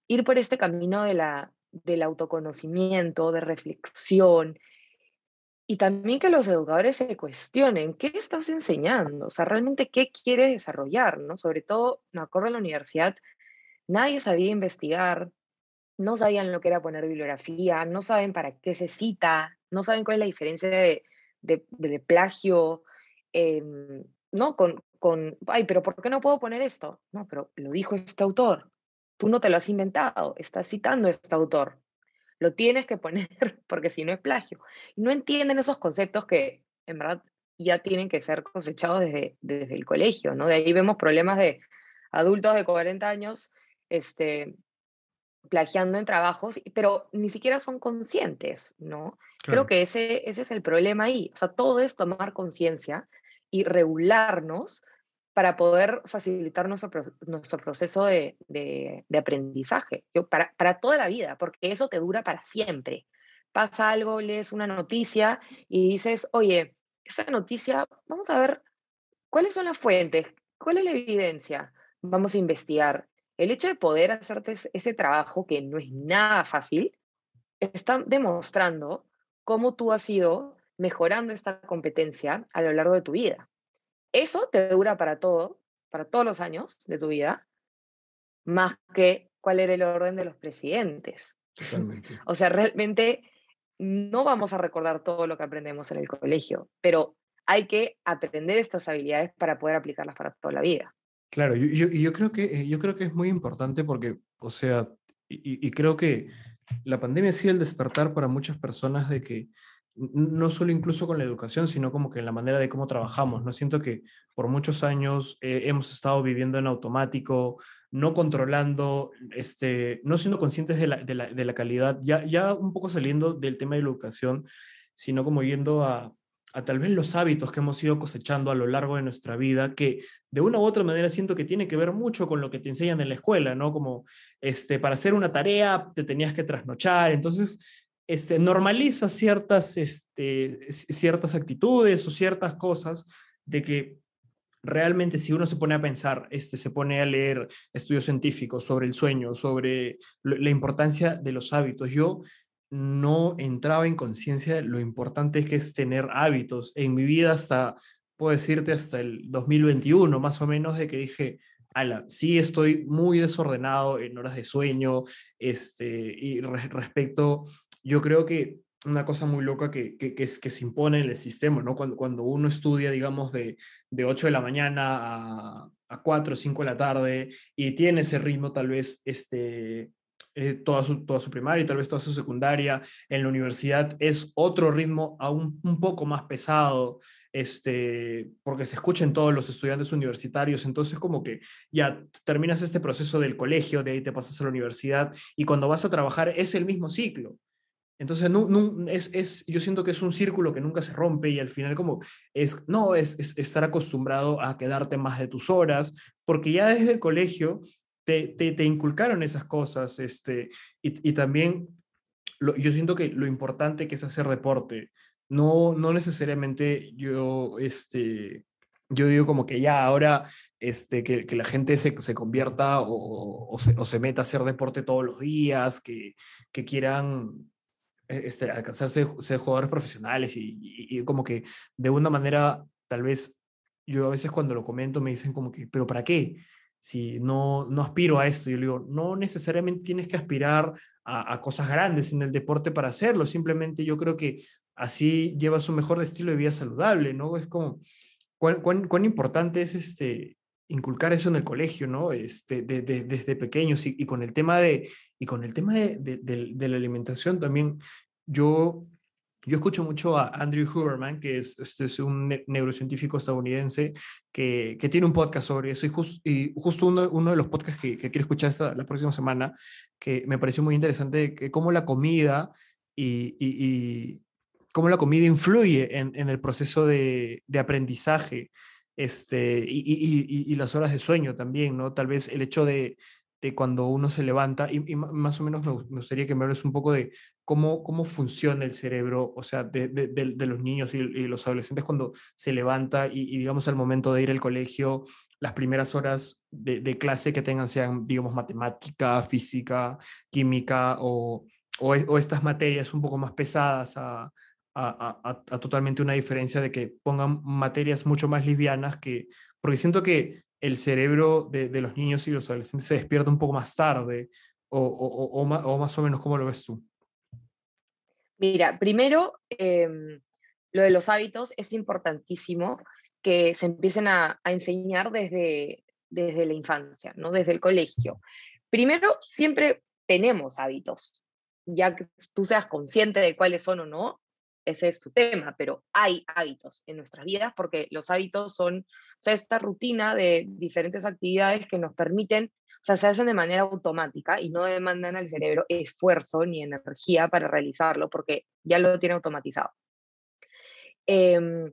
ir por este camino de la, del autoconocimiento, de reflexión, y también que los educadores se cuestionen, ¿qué estás enseñando? O sea, realmente, ¿qué quieres desarrollar? ¿no? Sobre todo, me acuerdo en la universidad, nadie sabía investigar, no sabían lo que era poner bibliografía, no saben para qué se cita, no saben cuál es la diferencia de, de, plagio, em, ¿no? Con, con, ay, pero ¿por qué no puedo poner esto? No, pero lo dijo este autor. Tú no te lo has inventado, estás citando a este autor. Lo tienes que poner porque si no es plagio. Y no entienden esos conceptos que en verdad ya tienen que ser cosechados desde, desde el colegio, ¿no? De ahí vemos problemas de adultos de 40 años este, plagiando en trabajos, pero ni siquiera son conscientes, ¿no? Creo que ese, ese es el problema ahí. O sea, todo es tomar conciencia y regularnos para poder facilitar nuestro, nuestro proceso de, de, aprendizaje, para, para toda la vida, porque eso te dura para siempre. Pasa algo, lees una noticia y dices, oye, esta noticia, vamos a ver cuáles son las fuentes, cuál es la evidencia, vamos a investigar el hecho de poder hacerte ese trabajo, que no es nada fácil, está demostrando cómo tú has ido mejorando esta competencia a lo largo de tu vida. Eso te dura para todo, para todos los años de tu vida, más que cuál era el orden de los presidentes. Totalmente. o sea, realmente no vamos a recordar todo lo que aprendemos en el colegio, pero hay que aprender estas habilidades para poder aplicarlas para toda la vida. Claro, y yo, yo, creo que, eh, yo creo que es muy importante porque, o sea, y, creo que la pandemia ha sido el despertar para muchas personas de que no solo incluso con la educación, sino como que en la manera de cómo trabajamos. No siento que por muchos años eh, hemos estado viviendo en automático, no controlando, este, no siendo conscientes de la, de la, de la calidad, ya, ya un poco saliendo del tema de la educación, sino como yendo a, a tal vez los hábitos que hemos ido cosechando a lo largo de nuestra vida, que de una u otra manera siento que tiene que ver mucho con lo que te enseñan en la escuela, ¿no? Como este, para hacer una tarea te tenías que trasnochar, entonces este, normaliza ciertas, este, ciertas actitudes o ciertas cosas de que realmente si uno se pone a pensar, este, se pone a leer estudios científicos sobre el sueño, sobre la importancia de los hábitos, yo no entraba en conciencia lo importante que es tener hábitos. En mi vida hasta, puedo decirte, hasta el 2021, más o menos, de que dije, ala, sí estoy muy desordenado en horas de sueño, este, y respecto, yo creo que una cosa muy loca que, que, es, que se impone en el sistema, ¿no? Cuando, cuando uno estudia, digamos, de, de 8 de la mañana a, a 4 o 5 de la tarde y tiene ese ritmo tal vez este, eh, toda, su, toda su primaria y tal vez toda su secundaria, en la universidad es otro ritmo aún un poco más pesado, este, porque se escuchen todos los estudiantes universitarios, entonces como que ya terminas este proceso del colegio, de ahí te pasas a la universidad y cuando vas a trabajar es el mismo ciclo. Entonces, no, no, es, es, yo siento que es un círculo que nunca se rompe y al final como es, no, es, es estar acostumbrado a quedarte más de tus horas, porque ya desde el colegio te, te, te inculcaron esas cosas, este, y, y también lo, yo siento que lo importante que es hacer deporte, no, no necesariamente yo, este, yo digo como que ya ahora este, que, que la gente se, se convierta o, o, se, o, se, meta a hacer deporte todos los días, que, que quieran este, alcanzarse ser jugadores profesionales y, como que de una manera, tal vez, yo a veces cuando lo comento me dicen como que, pero ¿para qué? Si no, no aspiro a esto, yo digo, no necesariamente tienes que aspirar a, cosas grandes en el deporte para hacerlo, simplemente yo creo que así llevas un mejor estilo de vida saludable, ¿no? Es como, ¿cuán, cuán, cuán importante es este, inculcar eso en el colegio, ¿no? Este, de, de, desde pequeños y, con el tema de, y con el tema de, de, de, la alimentación también, yo, yo escucho mucho a Andrew Huberman, que es, este es un neurocientífico estadounidense que, que tiene un podcast sobre eso y, just, y justo uno, uno de los podcasts que, que quiero escuchar esta, la próxima semana, que me pareció muy interesante, que cómo la comida y, y, y cómo la comida influye en, en el proceso de, de aprendizaje este, y, y, y, las horas de sueño también, ¿no? Tal vez el hecho de, de cuando uno se levanta, y, más o menos me, gustaría que me hables un poco de cómo, cómo funciona el cerebro, o sea, de, de, los niños y, los adolescentes cuando se levanta y, digamos, al momento de ir al colegio, las primeras horas de, clase que tengan sean, digamos, matemática, física, química o, o, estas materias un poco más pesadas a, a, a, a, totalmente una diferencia de que pongan materias mucho más livianas que, porque siento que el cerebro de, de los niños y los adolescentes se despierta un poco más tarde, o, o, o, más, o más o menos, ¿cómo lo ves tú? Mira, primero, eh, lo de los hábitos es importantísimo que se empiecen a, a enseñar desde, desde la infancia, ¿no? desde el colegio. Primero, siempre tenemos hábitos, ya que tú seas consciente de cuáles son o no, ese es tu tema, pero hay hábitos en nuestras vidas porque los hábitos son, o sea, esta rutina de diferentes actividades que nos permiten, o sea, se hacen de manera automática y no demandan al cerebro esfuerzo ni energía para realizarlo porque ya lo tiene automatizado. Eh,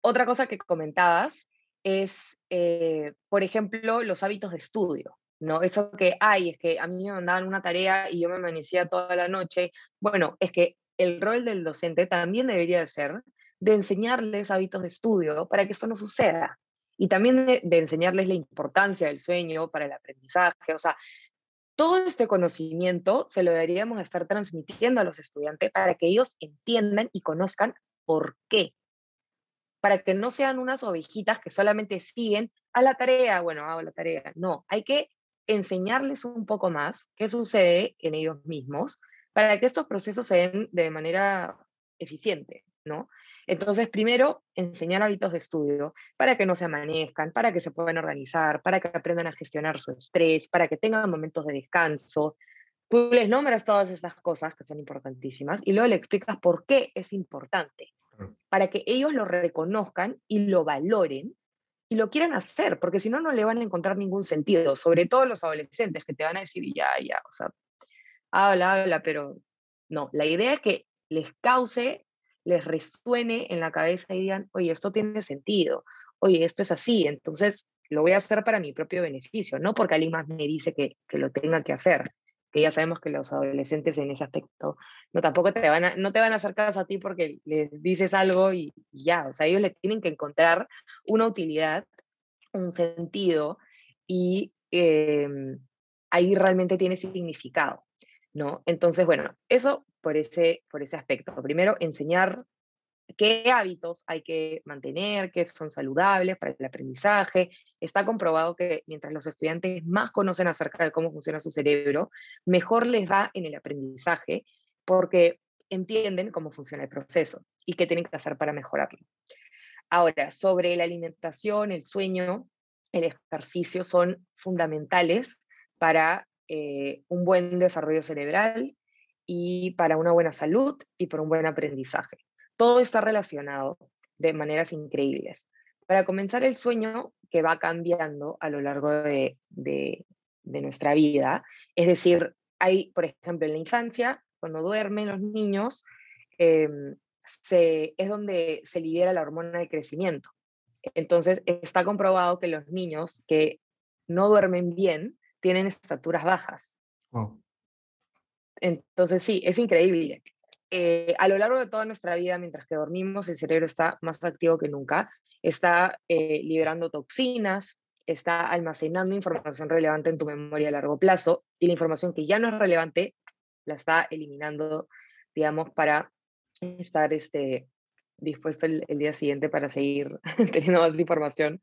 otra cosa que comentabas es, eh, por ejemplo, los hábitos de estudio. ¿no? Eso que hay, es que a mí me mandaban una tarea y yo me amanecía toda la noche. Bueno, es que el rol del docente también debería ser de enseñarles hábitos de estudio para que eso no suceda. Y también de, de, enseñarles la importancia del sueño para el aprendizaje. O sea, todo este conocimiento se lo deberíamos estar transmitiendo a los estudiantes para que ellos entiendan y conozcan por qué. Para que no sean unas ovejitas que solamente siguen a la tarea, bueno, hago la tarea. No, hay que enseñarles un poco más qué sucede en ellos mismos para que estos procesos se den de manera eficiente, ¿no? Entonces, primero, enseñar hábitos de estudio para que no se amanezcan, para que se puedan organizar, para que aprendan a gestionar su estrés, para que tengan momentos de descanso. Tú les nombras todas estas cosas que son importantísimas y luego le explicas por qué es importante, para que ellos lo reconozcan y lo valoren y lo quieran hacer, porque si no, no le van a encontrar ningún sentido, sobre todo los adolescentes que te van a decir, ya, ya, o sea, habla, habla, pero no, la idea es que les cause, les resuene en la cabeza y digan, oye, esto tiene sentido, oye, esto es así, entonces lo voy a hacer para mi propio beneficio, no porque alguien más me dice que, que lo tenga que hacer, que ya sabemos que los adolescentes en ese aspecto no tampoco te van a, no te van a hacer caso a ti porque les dices algo y, ya, o sea, ellos le tienen que encontrar una utilidad, un sentido y eh, ahí realmente tiene significado. ¿No? Entonces, bueno, eso por ese, por ese aspecto. Primero, enseñar qué hábitos hay que mantener, qué son saludables para el aprendizaje. Está comprobado que mientras los estudiantes más conocen acerca de cómo funciona su cerebro, mejor les va en el aprendizaje, porque entienden cómo funciona el proceso y qué tienen que hacer para mejorarlo. Ahora, sobre la alimentación, el sueño, el ejercicio son fundamentales para eh, un buen desarrollo cerebral y para una buena salud y para un buen aprendizaje. Todo está relacionado de maneras increíbles. Para comenzar, el sueño que va cambiando a lo largo de, nuestra vida, es decir, hay, por ejemplo, en la infancia, cuando duermen los niños, em, es donde se libera la hormona del crecimiento. Entonces, está comprobado que los niños que no duermen bien tienen estaturas bajas. Entonces, sí, es increíble. Eh, a lo largo de toda nuestra vida, mientras que dormimos, el cerebro está más activo que nunca, está eh, liberando toxinas, está almacenando información relevante en tu memoria a largo plazo y la información que ya no es relevante la está eliminando, digamos, para estar este, dispuesto el, día siguiente para seguir teniendo más información.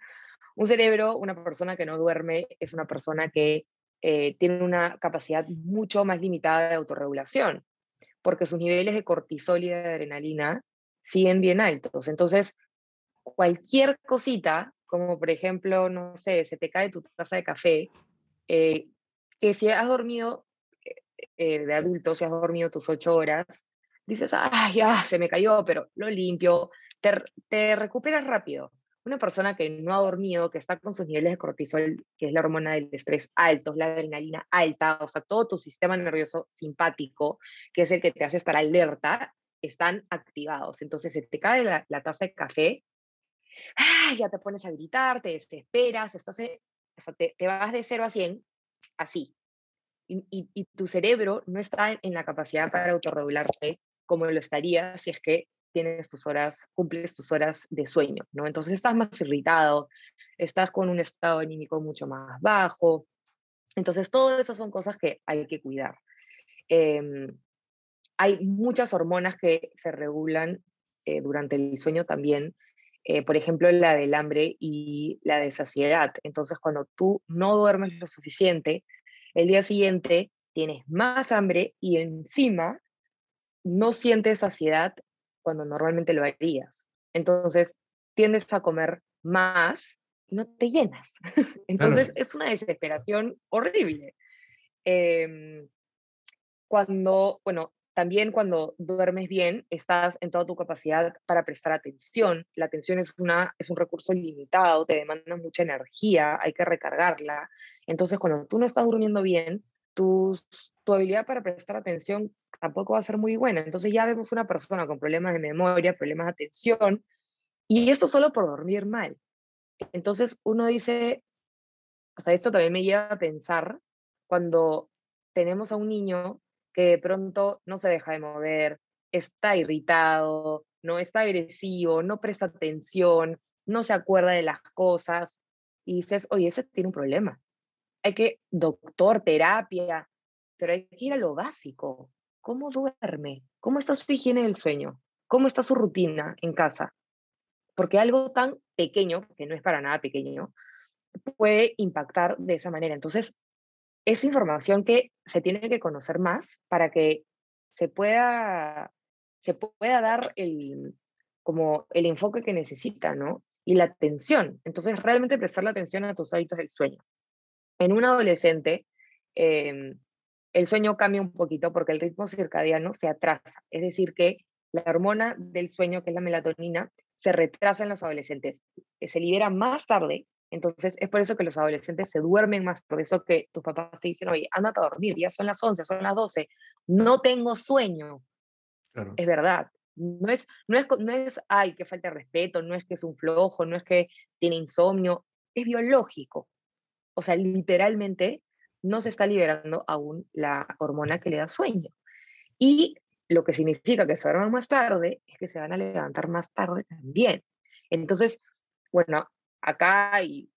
Un cerebro, una persona que no duerme, es una persona que eh, tiene una capacidad mucho más limitada de autorregulación, porque sus niveles de cortisol y de adrenalina siguen bien altos. Entonces, cualquier cosita, como por ejemplo, no sé, se te cae tu taza de café, eh, que si has dormido eh, de adulto, si has dormido tus ocho horas, dices, ah, ya, se me cayó, pero lo limpio, te recuperas rápido. Una persona que no ha dormido, que está con sus niveles de cortisol, que es la hormona del estrés altos, la adrenalina alta, o sea, todo tu sistema nervioso simpático, que es el que te hace estar alerta, están activados. Entonces, se te cae la, taza de café, ya te pones a gritar, te desesperas, te, vas de 0 a 100 así. Y, y, y, tu cerebro no está en la capacidad para autorregularse como lo estaría si es que tienes tus horas, cumples tus horas de sueño, ¿no? Entonces estás más irritado, estás con un estado anímico mucho más bajo. Entonces, todo eso son cosas que hay que cuidar. Em, hay muchas hormonas que se regulan eh, durante el sueño también, eh, por ejemplo, la del hambre y la de saciedad. Entonces, cuando tú no duermes lo suficiente, el día siguiente tienes más hambre y encima no sientes saciedad cuando normalmente lo harías. Entonces, tiendes a comer más y no te llenas. Entonces, es una desesperación horrible. Em, cuando, bueno, también cuando duermes bien, estás en toda tu capacidad para prestar atención. La atención es, una, es un recurso limitado, te demanda mucha energía, hay que recargarla. Entonces, cuando tú no estás durmiendo bien, tu, tu habilidad para prestar atención tampoco va a ser muy buena. Entonces ya vemos una persona con problemas de memoria, problemas de atención, y esto solo por dormir mal. Entonces uno dice, o sea, esto también me lleva a pensar cuando tenemos a un niño que de pronto no se deja de mover, está irritado, no está agresivo, no presta atención, no se acuerda de las cosas, y dices, oye, ese tiene un problema. Hay que, doctor, terapia, pero hay que ir a lo básico. ¿Cómo duerme? ¿Cómo está su higiene del sueño? ¿Cómo está su rutina en casa? Porque algo tan pequeño, que no es para nada pequeño, puede impactar de esa manera. Entonces, es información que se tiene que conocer más para que se pueda, se pueda dar el, como el enfoque que necesita, ¿no? Y la atención. Entonces, realmente prestar la atención a tus hábitos del sueño. En un adolescente, em, el sueño cambia un poquito porque el ritmo circadiano se atrasa. Es decir, que la hormona del sueño, que es la melatonina, se retrasa en los adolescentes. Eh, se libera más tarde. Entonces, es por eso que los adolescentes se duermen más. Por eso que tus papás te dicen, oye, ándate a dormir, ya son las 11, son las 12. No tengo sueño. Es verdad. No es, no, es, no es, ay, que falta respeto, no es que es un flojo, no es que tiene insomnio. Es biológico. O sea, literalmente no se está liberando aún la hormona que le da sueño. Y lo que significa que se duerman más tarde es que se van a levantar más tarde también. Entonces, bueno, acá y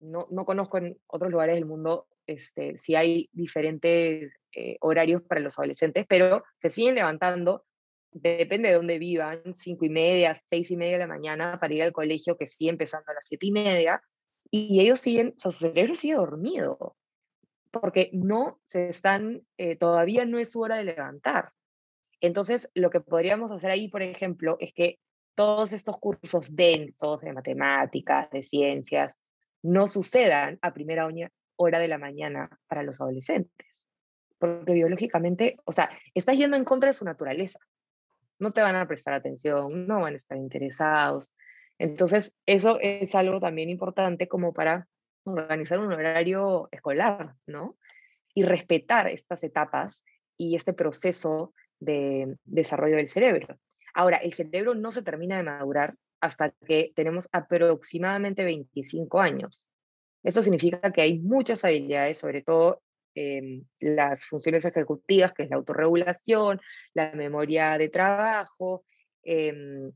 no, no conozco en otros lugares del mundo este, si hay diferentes eh, horarios para los adolescentes, pero se siguen levantando, depende de dónde vivan, cinco y media, seis y media de la mañana para ir al colegio, que sigue empezando a las siete y media, y ellos siguen, o sea, su cerebro sigue dormido porque no se están, eh, todavía no es su hora de levantar. Entonces, lo que podríamos hacer ahí, por ejemplo, es que todos estos cursos densos de matemáticas, de ciencias, no sucedan a primera hora de la mañana para los adolescentes. Porque biológicamente, o sea, estás yendo en contra de su naturaleza. No te van a prestar atención, no van a estar interesados. Entonces, eso es algo también importante como para organizar un horario escolar, ¿no? Y respetar estas etapas y este proceso de desarrollo del cerebro. Ahora, el cerebro no se termina de madurar hasta que tenemos aproximadamente 25 años. Esto significa que hay muchas habilidades, sobre todo em, las funciones ejecutivas, que es la autorregulación, la memoria de trabajo, em,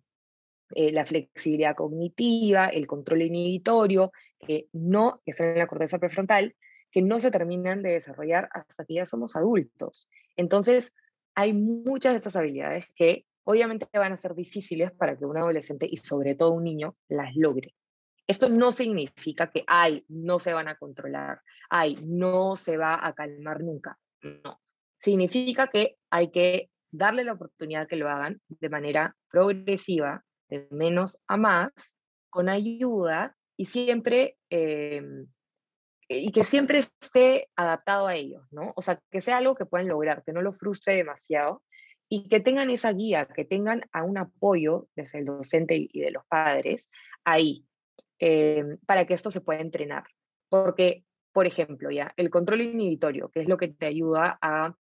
eh, la flexibilidad cognitiva, el control inhibitorio, que no, están en la corteza prefrontal, que no se terminan de desarrollar hasta que ya somos adultos. Entonces, hay muchas de estas habilidades que obviamente van a ser difíciles para que un adolescente y sobre todo un niño las logre. Esto no significa que, ay, no se van a controlar, ay, no se va a calmar nunca. No. Significa que hay que darle la oportunidad que lo hagan de manera progresiva, de menos a más, con ayuda y siempre, em, y que siempre esté adaptado a ellos, ¿no? O sea, que sea algo que puedan lograr, que no lo frustre demasiado y que tengan esa guía, que tengan a un apoyo desde el docente y de los padres ahí, eh, para que esto se pueda entrenar. Porque, por ejemplo, ya, el control inhibitorio, que es lo que te ayuda a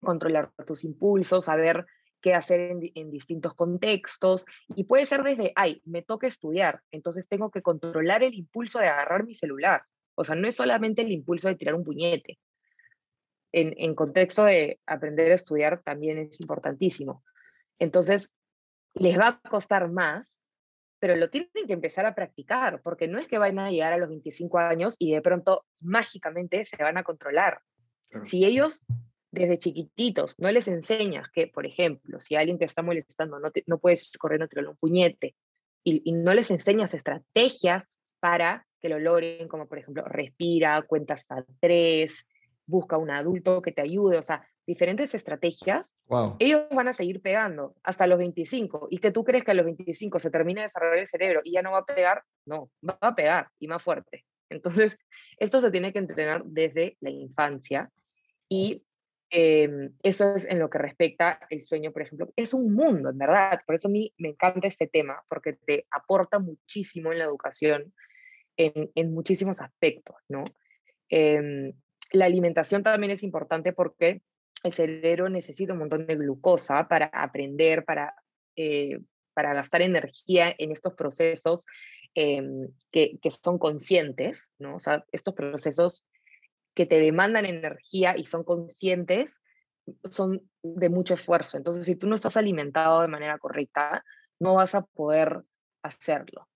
controlar tus impulsos, a ver qué hacer en, en, distintos contextos. Y puede ser desde, ay, me toca estudiar, entonces tengo que controlar el impulso de agarrar mi celular. O sea, no es solamente el impulso de tirar un puñete, en, contexto de aprender a estudiar también es importantísimo. Entonces, les va a costar más, pero lo tienen que empezar a practicar, porque no es que vayan a llegar a los 25 años y de pronto mágicamente se van a controlar. Si ellos desde chiquititos no les enseñas que, por ejemplo, si alguien te está molestando, no, no puedes correr no tirarle un puñete, y, y, no les enseñas estrategias para que lo logren, como por ejemplo, respira, cuenta hasta tres, busca un adulto que te ayude, o sea, diferentes estrategias, ellos van a seguir pegando hasta los 25. ¿Y que tú crees que a los 25 se termina de desarrollar el cerebro y ya no va a pegar? No, va a pegar y más fuerte. Entonces, esto se tiene que entrenar desde la infancia y em, eso es en lo que respecta el sueño, por ejemplo. Es un mundo, en verdad. Por eso a mí me encanta este tema, porque te aporta muchísimo en la educación, en, en muchísimos aspectos, ¿no? Eh, la alimentación también es importante porque el cerebro necesita un montón de glucosa para aprender, para, eh, para gastar energía en estos procesos em, que, que, son conscientes, ¿no? O sea, estos procesos que te demandan energía y son conscientes son de mucho esfuerzo. Entonces, si tú no estás alimentado de manera correcta, no vas a poder hacerlo.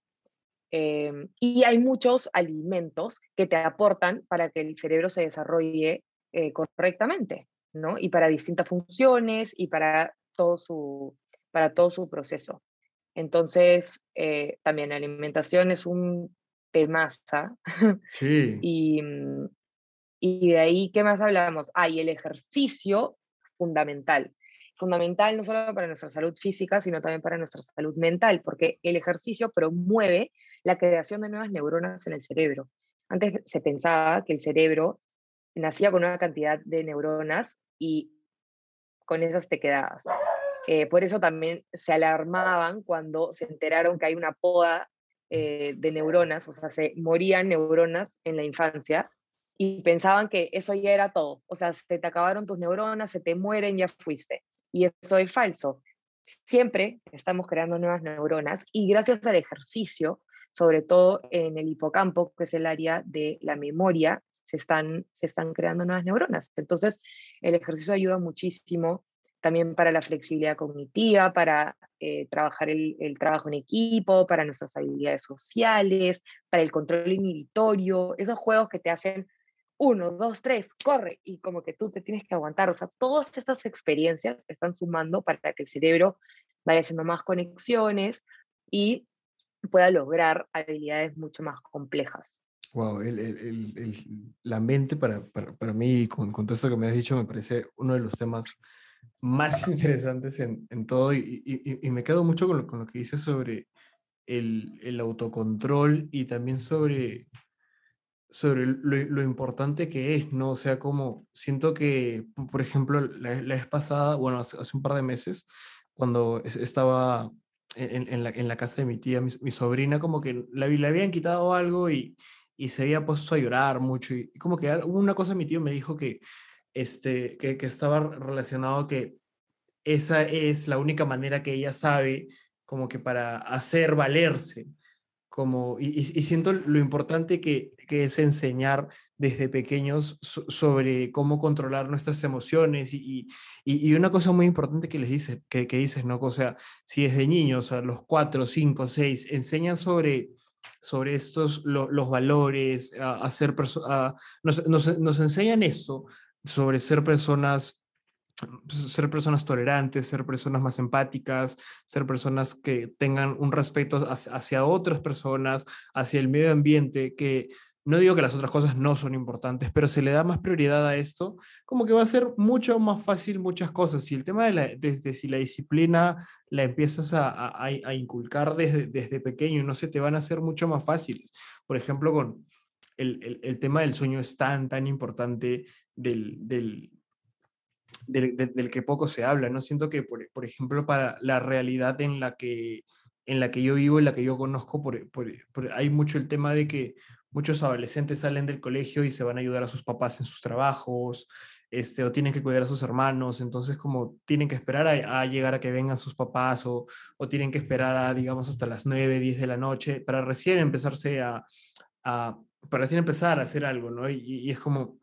Em, y hay muchos alimentos que te aportan para que el cerebro se desarrolle eh, correctamente, ¿no? Y para distintas funciones y para todo su, para todo su proceso. Entonces, eh, también la alimentación es un temaza. Sí. y, y de ahí, ¿qué más hablamos? Hay el ejercicio fundamental fundamental no solo para nuestra salud física, sino también para nuestra salud mental, porque el ejercicio promueve la creación de nuevas neuronas en el cerebro. Antes se pensaba que el cerebro nacía con una cantidad de neuronas y con esas te quedabas. Eh, por eso también se alarmaban cuando se enteraron que hay una poda eh, de neuronas, o sea, se morían neuronas en la infancia y pensaban que eso ya era todo. O sea, se te acabaron tus neuronas, se te mueren, ya fuiste. Y eso es falso. Siempre estamos creando nuevas neuronas y gracias al ejercicio, sobre todo en el hipocampo, que es el área de la memoria, se están, se están creando nuevas neuronas. Entonces, el ejercicio ayuda muchísimo también para la flexibilidad cognitiva, para eh, trabajar el, el, trabajo en equipo, para nuestras habilidades sociales, para el control inhibitorio, esos juegos que te hacen uno, dos, tres, corre, y como que tú te tienes que aguantar. O sea, todas estas experiencias están sumando para que el cerebro vaya haciendo más conexiones y pueda lograr habilidades mucho más complejas. Wow, la mente para, para, para mí, con, con, todo esto que me has dicho, me parece uno de los temas más interesantes en, en todo y, y, me quedo mucho con lo, con lo que dices sobre el, autocontrol y también sobre, sobre lo, importante que es, ¿no? O sea, como siento que, por ejemplo, la, la vez pasada, bueno, hace, un par de meses, cuando estaba en, la, en la, casa de mi tía, mi, sobrina, como que la, le habían quitado algo y, y se había puesto a llorar mucho. Y, como que una cosa, mi tío me dijo que, este, que, que estaba relacionado que esa es la única manera que ella sabe como que para hacer valerse. Como, y, y siento lo importante que, que, es enseñar desde pequeños so, sobre cómo controlar nuestras emociones y, y, y, una cosa muy importante que les dice, que, que dices, ¿no? O sea, si desde niños, a los cuatro, cinco, seis, enseñan sobre sobre estos, lo, los valores, a, a ser a, nos, nos, nos, enseñan esto sobre ser personas ser personas tolerantes, ser personas más empáticas, ser personas que tengan un respeto hacia, otras personas, hacia el medio ambiente, que no digo que las otras cosas no son importantes, pero se le da más prioridad a esto, como que va a ser mucho más fácil muchas cosas. Y el tema de la, desde si la disciplina la empiezas a, a, inculcar desde, desde pequeño, no sé, te van a ser mucho más fáciles. Por ejemplo, con el, el, el tema del sueño es tan, tan importante del, del, del, que poco se habla, ¿no? Siento que, por, por ejemplo, para la realidad en la que en la que yo vivo, en la que yo conozco, por, por, hay mucho el tema de que muchos adolescentes salen del colegio y se van a ayudar a sus papás en sus trabajos, este, o tienen que cuidar a sus hermanos, entonces como tienen que esperar a, a llegar a que vengan sus papás o, o, tienen que esperar a, digamos, hasta las 9, 10 de la noche para recién empezarse a, a para recién empezar a hacer algo, ¿no? Y, y es como,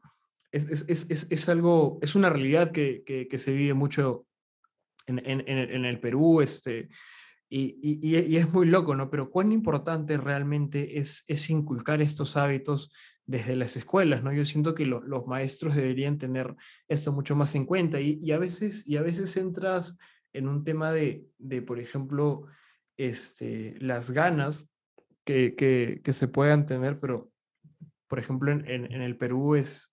es, es, es, es, algo, es una realidad que, que, se vive mucho en, en, en, el Perú, este, y, y, y, es muy loco, ¿no? Pero cuán importante realmente es, es inculcar estos hábitos desde las escuelas, ¿no? Yo siento que lo, los maestros deberían tener esto mucho más en cuenta y, y, a, veces, y a veces entras en un tema de, de por ejemplo, este, las ganas que, que, que, se puedan tener, pero, por ejemplo, en, en el Perú es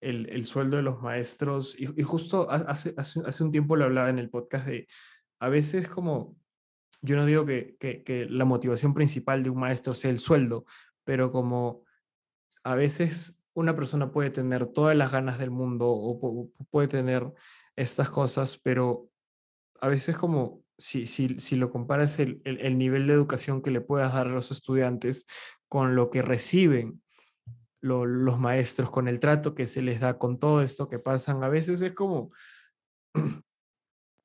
el, el, sueldo de los maestros, y, justo hace, hace, hace un tiempo lo hablaba en el podcast de, a veces como yo no digo que, que, que, la motivación principal de un maestro sea el sueldo, pero como a veces una persona puede tener todas las ganas del mundo o, puede tener estas cosas, pero a veces como si, si, si lo comparas el, el, el, nivel de educación que le puedas dar a los estudiantes con lo que reciben lo, los maestros, con el trato que se les da, con todo esto que pasan, a veces es como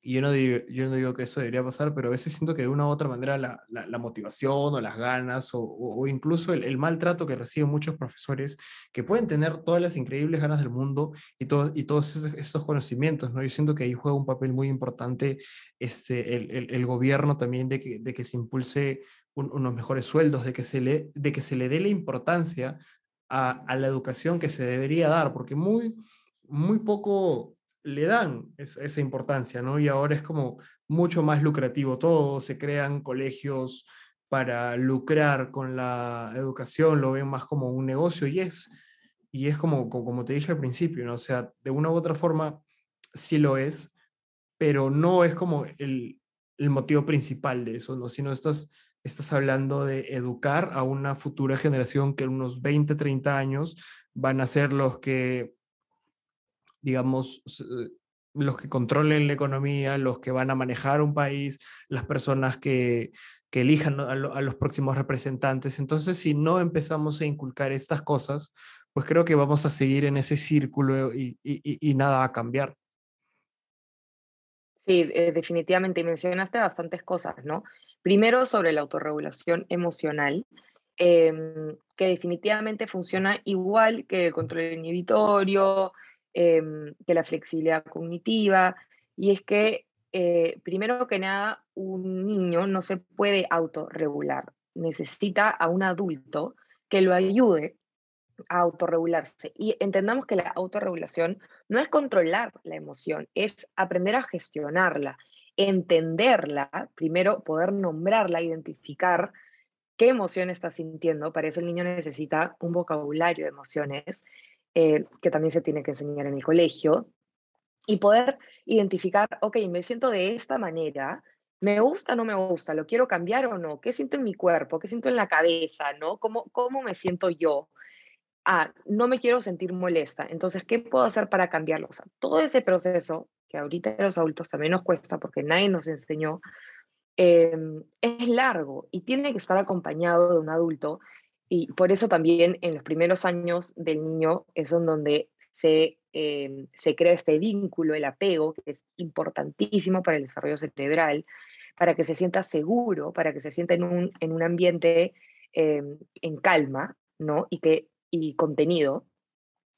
y yo no, digo, yo no digo que eso debería pasar, pero a veces siento que de una u otra manera la, la, la motivación o las ganas o, o, o incluso el, el, maltrato que reciben muchos profesores que pueden tener todas las increíbles ganas del mundo y, todo, y todos esos, esos, conocimientos, ¿no? Yo siento que ahí juega un papel muy importante este, el, el, el gobierno también de que, de que se impulse un, unos mejores sueldos, de que, se le, de que se le dé la importancia a, la educación que se debería dar, porque muy, muy poco le dan esa, importancia, ¿no? Y ahora es como mucho más lucrativo todo, se crean colegios para lucrar con la educación, lo ven más como un negocio y es, y es como, como te dije al principio, ¿no? O sea, de una u otra forma sí lo es, pero no es como el, el motivo principal de eso, ¿no? Sino estás, estás hablando de educar a una futura generación que en unos 20, 30 años van a ser los que digamos, eh, los que controlen la economía, los que van a manejar un país, las personas que, elijan a, lo, a, los próximos representantes. Entonces, si no empezamos a inculcar estas cosas, pues creo que vamos a seguir en ese círculo y nada va a cambiar. Sí, eh, definitivamente. Y mencionaste bastantes cosas, ¿no? Primero, sobre la autorregulación emocional, eh, que definitivamente funciona igual que el control inhibitorio, eh, que la flexibilidad cognitiva, y es que, eh, primero que nada, un niño no se puede autorregular, necesita a un adulto que lo ayude a autorregularse. Y entendamos que la autorregulación no es controlar la emoción, es aprender a gestionarla, entenderla, primero poder nombrarla, identificar qué emoción está sintiendo. Para eso el niño necesita un vocabulario de emociones eh, que también se tiene que enseñar en el colegio. y poder identificar, ok, me siento de esta manera, me gusta o no me gusta, lo quiero cambiar o no, qué siento en mi cuerpo, qué siento en la cabeza, ¿no? ¿Cómo, cómo me siento yo? Ah, no me quiero sentir molesta, entonces, ¿qué puedo hacer para cambiarlo? Todo ese proceso, que ahorita a los adultos también nos cuesta porque nadie nos enseñó, em, es largo y tiene que estar acompañado de un adulto y por eso también en los primeros años del niño es donde se, em, se crea este vínculo, el apego, que es importantísimo para el desarrollo cerebral, para que se sienta seguro, para que se sienta en un, en un ambiente em, en calma, ¿no? Y, que, y contenido.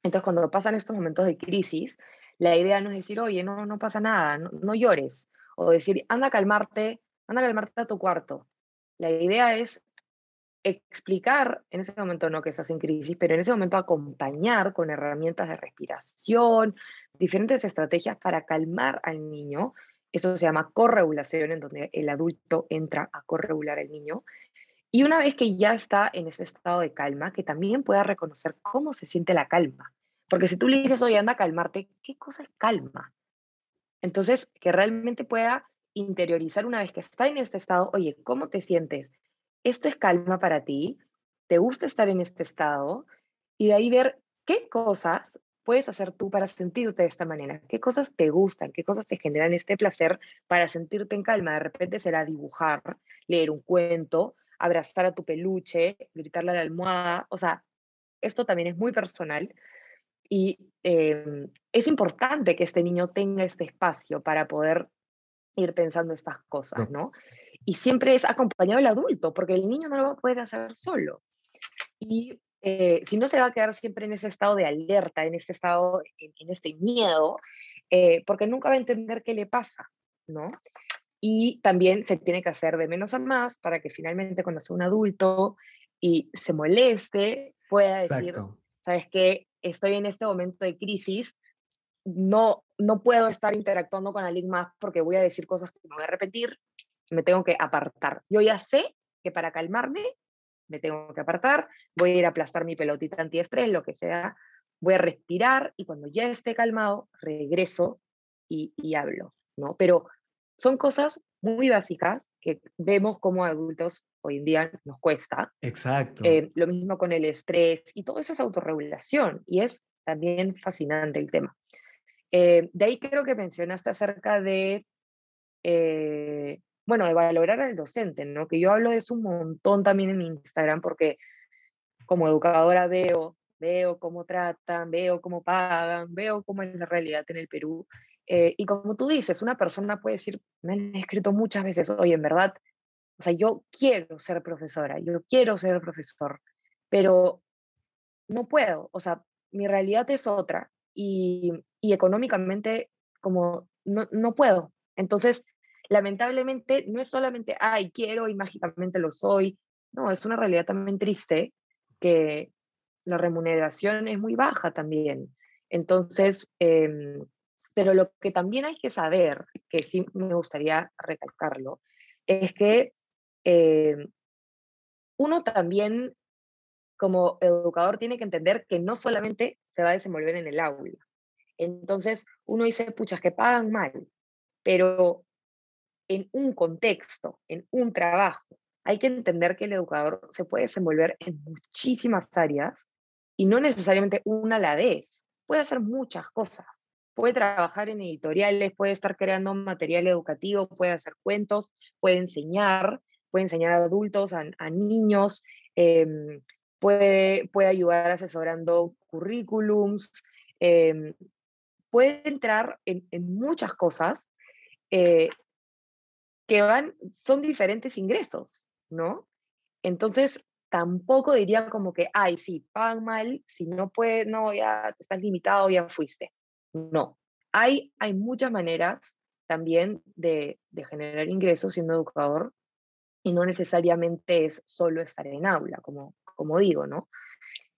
Entonces, cuando pasan estos momentos de crisis, la idea no es decir, oye, no, pasa nada, no, no llores, o decir, anda a calmarte, anda a calmarte a tu cuarto. La idea es explicar en ese momento no que estás en crisis, pero en ese momento acompañar con herramientas de respiración, diferentes estrategias para calmar al niño. Eso se llama corregulación, en donde el adulto entra a corregular al niño. Y una vez que ya está en ese estado de calma, que también pueda reconocer cómo se siente la calma. Porque si tú le dices, oye, anda a calmarte, ¿qué cosa es calma? Entonces, que realmente pueda interiorizar una vez que está en este estado, oye, ¿cómo te sientes? esto es calma para ti, te gusta estar en este estado y de ahí ver qué cosas puedes hacer tú para sentirte de esta manera, qué cosas te gustan, qué cosas te generan este placer para sentirte en calma. De repente será dibujar, leer un cuento, abrazar a tu peluche, gritarle a la almohada, o sea, esto también es muy personal y em, es importante que este niño tenga este espacio para poder ir pensando estas cosas, ¿no? y siempre es acompañado del adulto, porque el niño no lo va a poder hacer solo. Y eh, si no se va a quedar siempre en ese estado de alerta, en este estado, en, este miedo, eh, porque nunca va a entender qué le pasa, ¿no? Y también se tiene que hacer de menos a más para que finalmente cuando sea un adulto y se moleste, pueda decir, ¿sabes qué? Estoy en este momento de crisis, no, no puedo estar interactuando con alguien más porque voy a decir cosas que me voy a repetir me tengo que apartar. Yo ya sé que para calmarme me tengo que apartar, voy a ir a aplastar mi pelotita antiestrés, lo que sea, voy a respirar y cuando ya esté calmado, regreso y, hablo, ¿no? Pero son cosas muy básicas que vemos como adultos hoy en día nos cuesta. Exacto. Eh, lo mismo con el estrés y todo eso es autorregulación y es también fascinante el tema. Eh, de ahí creo que mencionaste acerca de eh, bueno, de valorar al docente, ¿no? Que yo hablo de eso un montón también en Instagram porque como educadora veo, veo cómo tratan, veo cómo pagan, veo cómo es la realidad en el Perú. Eh, y como tú dices, una persona puede decir, me han escrito muchas veces, oye, en verdad, o sea, yo quiero ser profesora, yo quiero ser profesor, pero no puedo, o sea, mi realidad es otra y, y económicamente como no, no puedo. Entonces, lamentablemente no es solamente, ay, quiero y mágicamente lo soy. No, es una realidad también triste que la remuneración es muy baja también. Entonces, em, pero lo que también hay que saber, que sí me gustaría recalcarlo, es que em, uno también como educador tiene que entender que no solamente se va a desenvolver en el aula. Entonces, uno dice, puchas, que pagan mal, pero en un contexto, en un trabajo. Hay que entender que el educador se puede desenvolver en muchísimas áreas y no necesariamente una a la vez. Puede hacer muchas cosas. Puede trabajar en editoriales, puede estar creando material educativo, puede hacer cuentos, puede enseñar, puede enseñar a adultos, a, niños, em, puede, puede ayudar asesorando currículums, em, puede entrar en, muchas cosas eh, que van, son diferentes ingresos, ¿no? Entonces, tampoco diría como que, ay, sí, pagan mal, si no puedes, no, ya estás limitado, ya fuiste. No, hay, hay muchas maneras también de, generar ingresos siendo educador y no necesariamente es solo estar en aula, como, como digo, ¿no?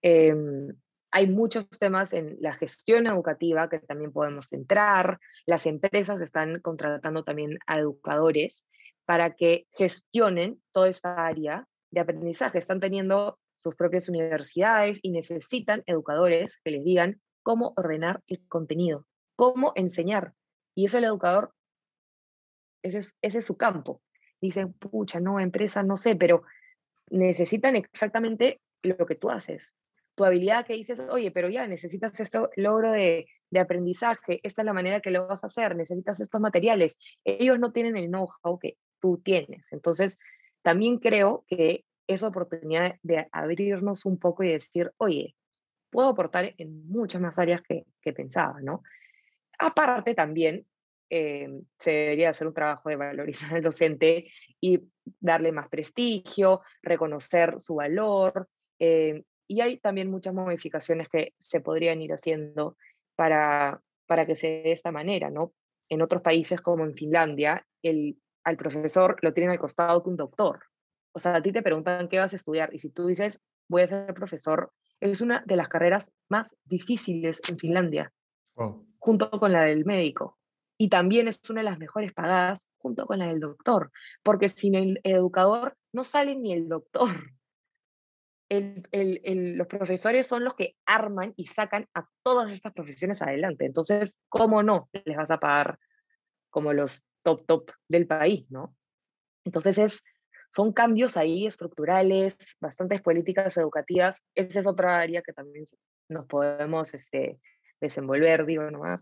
Em, hay muchos temas en la gestión educativa que también podemos entrar. Las empresas están contratando también a educadores para que gestionen toda esta área de aprendizaje. Están teniendo sus propias universidades y necesitan educadores que les digan cómo ordenar el contenido, cómo enseñar. Y eso el educador, ese es, ese es su campo. Dicen, pucha, no, empresa, no sé, pero necesitan exactamente lo que tú haces. Tu habilidad que dices, oye, pero ya necesitas esto, logro de, de aprendizaje, esta es la manera que lo vas a hacer, necesitas estos materiales. Ellos no tienen el know-how que tú tienes. Entonces, también creo que es oportunidad de abrirnos un poco y decir, oye, puedo aportar en muchas más áreas que, que pensaba, ¿no? Aparte también, eh, se debería hacer un trabajo de valorizar al docente y darle más prestigio, reconocer su valor. Eh, y hay también muchas modificaciones que se podrían ir haciendo para, para que se dé esta manera, ¿no? En otros países como en Finlandia, el, al profesor lo tienen al costado que un doctor. O sea, a ti te preguntan qué vas a estudiar y si tú dices, voy a ser profesor, es una de las carreras más difíciles en Finlandia, junto con la del médico. Y también es una de las mejores pagadas junto con la del doctor, porque sin el educador no sale ni el doctor. los profesores son los que arman y sacan a todas estas profesiones adelante. Entonces, ¿cómo no les vas a pagar como los top, top del país, no? Entonces es son cambios ahí estructurales, bastantes políticas educativas. Esa es otra área que también nos podemos este, desenvolver, digo nomás.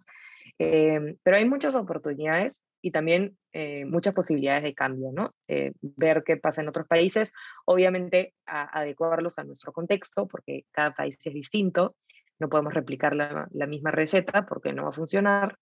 Eh, pero hay muchas oportunidades y también eh, muchas posibilidades de cambio, ¿no? Eh, ver qué pasa en otros países, obviamente adecuarlos a nuestro contexto, porque cada país es distinto, no podemos replicar la, la misma receta porque no va a funcionar.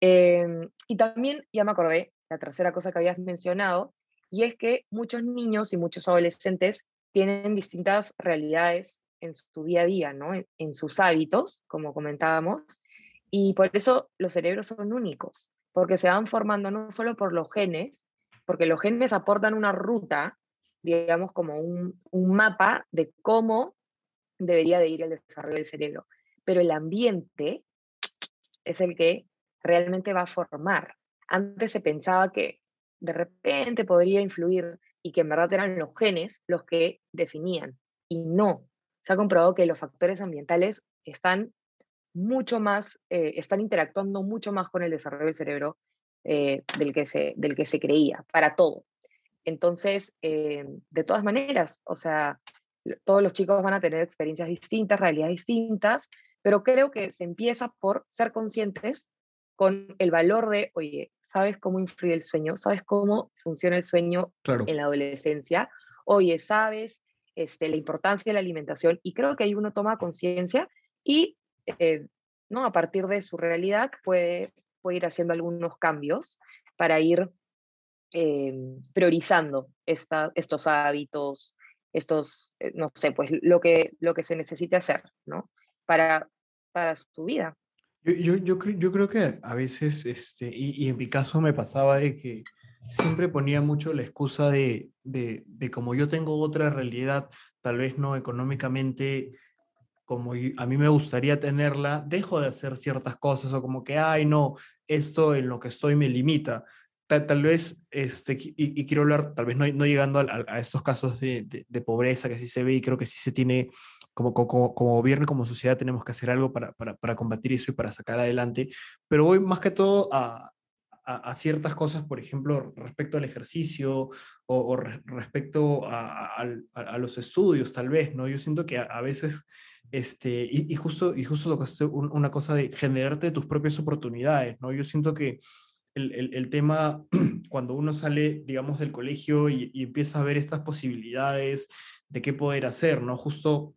y también, ya me acordé, la tercera cosa que habías mencionado, y es que muchos niños y muchos adolescentes tienen distintas realidades en su día a día, ¿no? en, sus hábitos, como comentábamos, y por eso los cerebros son únicos, porque se van formando no solo por los genes, porque los genes aportan una ruta, digamos, como un, un mapa de cómo debería de ir el desarrollo del cerebro, pero el ambiente es el que realmente va a formar. Antes se pensaba que de repente podría influir y que en verdad eran los genes los que definían. Y no, se ha comprobado que los factores ambientales están mucho más, eh, están interactuando mucho más con el desarrollo del cerebro eh, del, que se, del que se creía, para todo. Entonces, eh, de todas maneras, o sea, todos los chicos van a tener experiencias distintas, realidades distintas, pero creo que se empieza por ser conscientes con el valor de, oye, ¿sabes cómo influye el sueño? ¿Sabes cómo funciona el sueño en la adolescencia? Oye, ¿sabes este, la importancia de la alimentación? Y creo que ahí uno toma conciencia y eh, ¿no? a partir de su realidad puede, puede ir haciendo algunos cambios para ir eh, priorizando esta, estos hábitos, estos, eh, no sé, pues lo que, lo que se necesite hacer, ¿no? Para, para su vida. Yo, yo, yo, creo, yo creo que a veces, este, y, y, en mi caso me pasaba de que siempre ponía mucho la excusa de, de, de como yo tengo otra realidad, tal vez no económicamente como a mí me gustaría tenerla, dejo de hacer ciertas cosas o como que, ay, no, esto en lo que estoy me limita. Tal, tal vez, este, y, y, quiero hablar, tal vez no, no llegando a, a, estos casos de, de, de, pobreza que sí se ve y creo que sí se tiene como, como, como gobierno, como sociedad, tenemos que hacer algo para, para, para, combatir eso y para sacar adelante. Pero voy más que todo a, a, a ciertas cosas, por ejemplo, respecto al ejercicio o, o re, respecto a, a, los estudios, tal vez, ¿no? Yo siento que a, veces, este, y, y, justo, y justo tocaste una cosa de generarte tus propias oportunidades, ¿no? Yo siento que el, el, tema, cuando uno sale, digamos, del colegio y, empieza a ver estas posibilidades de qué poder hacer, ¿no? Justo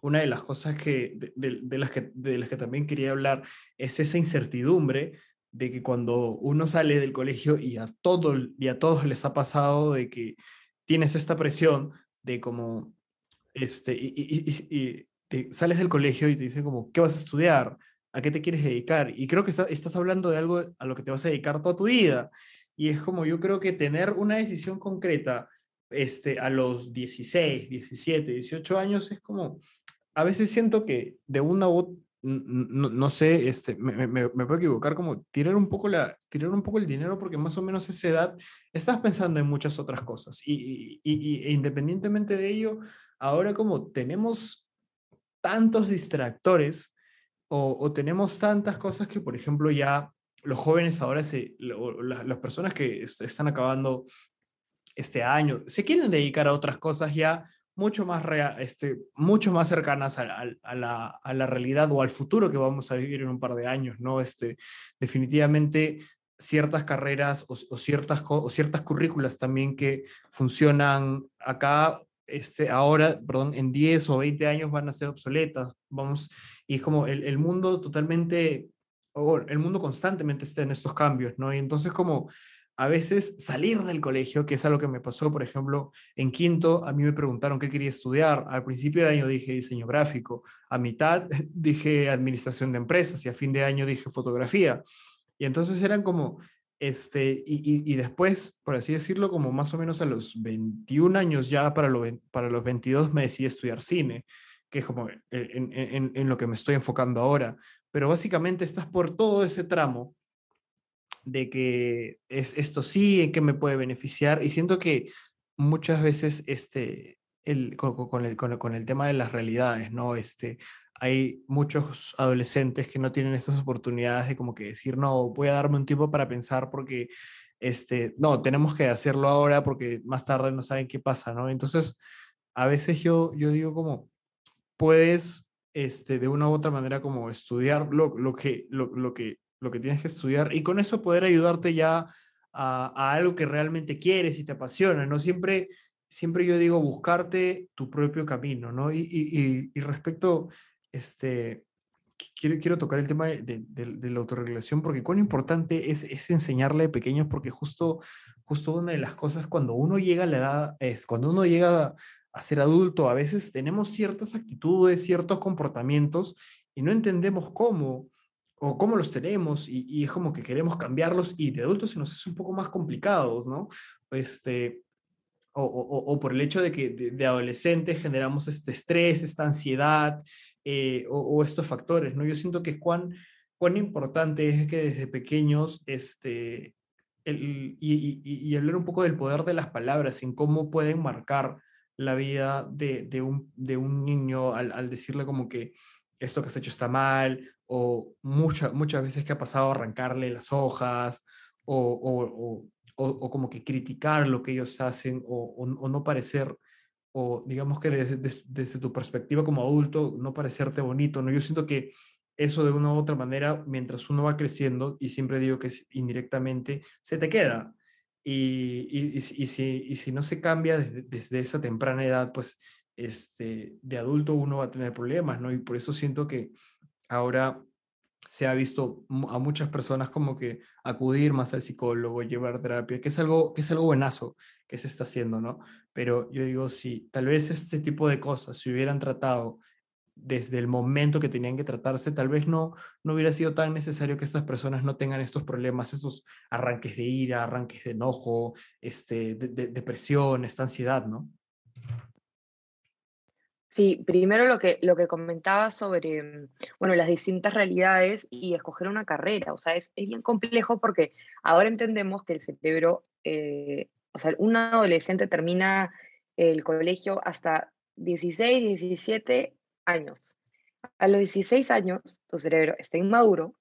una de las cosas que, de, las que, de las que también quería hablar es esa incertidumbre de que cuando uno sale del colegio y a, todo, y a todos les ha pasado de que tienes esta presión de como, este, y te sales del colegio y te dicen como, ¿qué vas a estudiar? ¿A qué te quieres dedicar? Y creo que está, estás hablando de algo a lo que te vas a dedicar toda tu vida. Y es como yo creo que tener una decisión concreta este, a los 16, 17, 18 años es como, a veces siento que de una u no, no, sé, este, me, me, me, puedo equivocar, como tirar un, poco la, tirar un poco el dinero porque más o menos esa edad estás pensando en muchas otras cosas. Y, y, y e independientemente de ello, ahora como tenemos tantos distractores, o, tenemos tantas cosas que, por ejemplo, ya los jóvenes ahora, se, las personas que están acabando este año, se quieren dedicar a otras cosas ya mucho más, este, mucho más cercanas a, la, a, la, realidad o al futuro que vamos a vivir en un par de años, ¿no? Este, definitivamente ciertas carreras o, ciertas, o ciertas currículas también que funcionan acá este, ahora, perdón, en 10 o 20 años van a ser obsoletas, vamos, y es como el, el mundo totalmente, el mundo constantemente está en estos cambios, ¿no? Y entonces como a veces salir del colegio, que es algo que me pasó, por ejemplo, en quinto, a mí me preguntaron qué quería estudiar. Al principio de año dije diseño gráfico, a mitad dije administración de empresas y a fin de año dije fotografía. Y entonces eran como, este, y, y, después, por así decirlo, como más o menos a los 21 años ya para, lo, para los 22 me decidí estudiar cine, que es como en, en, en, lo que me estoy enfocando ahora. Pero básicamente estás por todo ese tramo de que es esto sí, en qué me puede beneficiar. Y siento que muchas veces este, el, con, el, con, con, el, tema de las realidades, ¿no? Este, hay muchos adolescentes que no tienen estas oportunidades de como que decir, no, voy a darme un tiempo para pensar porque, este, no, tenemos que hacerlo ahora porque más tarde no saben qué pasa, ¿no? Entonces, a veces yo, yo digo como, puedes, este, de una u otra manera como estudiar lo, lo que, lo, lo, que, lo que tienes que estudiar y con eso poder ayudarte ya a, a algo que realmente quieres y te apasiona, ¿no? Siempre siempre yo digo buscarte tu propio camino, ¿no? Y, y, y, respecto este, quiero, quiero tocar el tema de, de, la autorregulación porque cuán importante es, es enseñarle a pequeños porque justo, justo una de las cosas cuando uno llega a la edad es cuando uno llega ser adulto, a veces tenemos ciertas actitudes, ciertos comportamientos y no entendemos cómo o cómo los tenemos y, es como que queremos cambiarlos y de adultos se nos es un poco más complicados, ¿no? Este, o, por el hecho de que de, de, adolescentes generamos este estrés, esta ansiedad, eh, o, estos factores, ¿no? Yo siento que cuán, cuán importante es que desde pequeños, este, el, y, y, hablar un poco del poder de las palabras, en cómo pueden marcar la vida de, de, un, de un, niño al, al, decirle como que esto que has hecho está mal, o mucha, muchas veces que ha pasado arrancarle las hojas, o, o, o, como que criticar lo que ellos hacen, o, no parecer o digamos que desde, desde, tu perspectiva como adulto, no parecerte bonito, ¿no? Yo siento que eso de una u otra manera, mientras uno va creciendo, y siempre digo que indirectamente, se te queda. Y, y, si, y si no se cambia desde, desde, esa temprana edad, pues este, de adulto uno va a tener problemas, ¿no? Y por eso siento que ahora se ha visto a muchas personas como que acudir más al psicólogo, llevar terapia, que es algo, que es algo buenazo que se está haciendo, ¿no? Pero yo digo, si tal vez este tipo de cosas se hubieran tratado desde el momento que tenían que tratarse, tal vez no, no hubiera sido tan necesario que estas personas no tengan estos problemas, estos arranques de ira, arranques de enojo, este, de, de, depresión, esta ansiedad, ¿no? Sí, primero lo que, lo que comentaba sobre, mm, bueno, las distintas realidades y escoger una carrera, o sea, es, es bien complejo porque ahora entendemos que el cerebro, eh, o sea, un adolescente termina el colegio hasta 16, 17 años. A los 16 años, tu cerebro está inmaduro,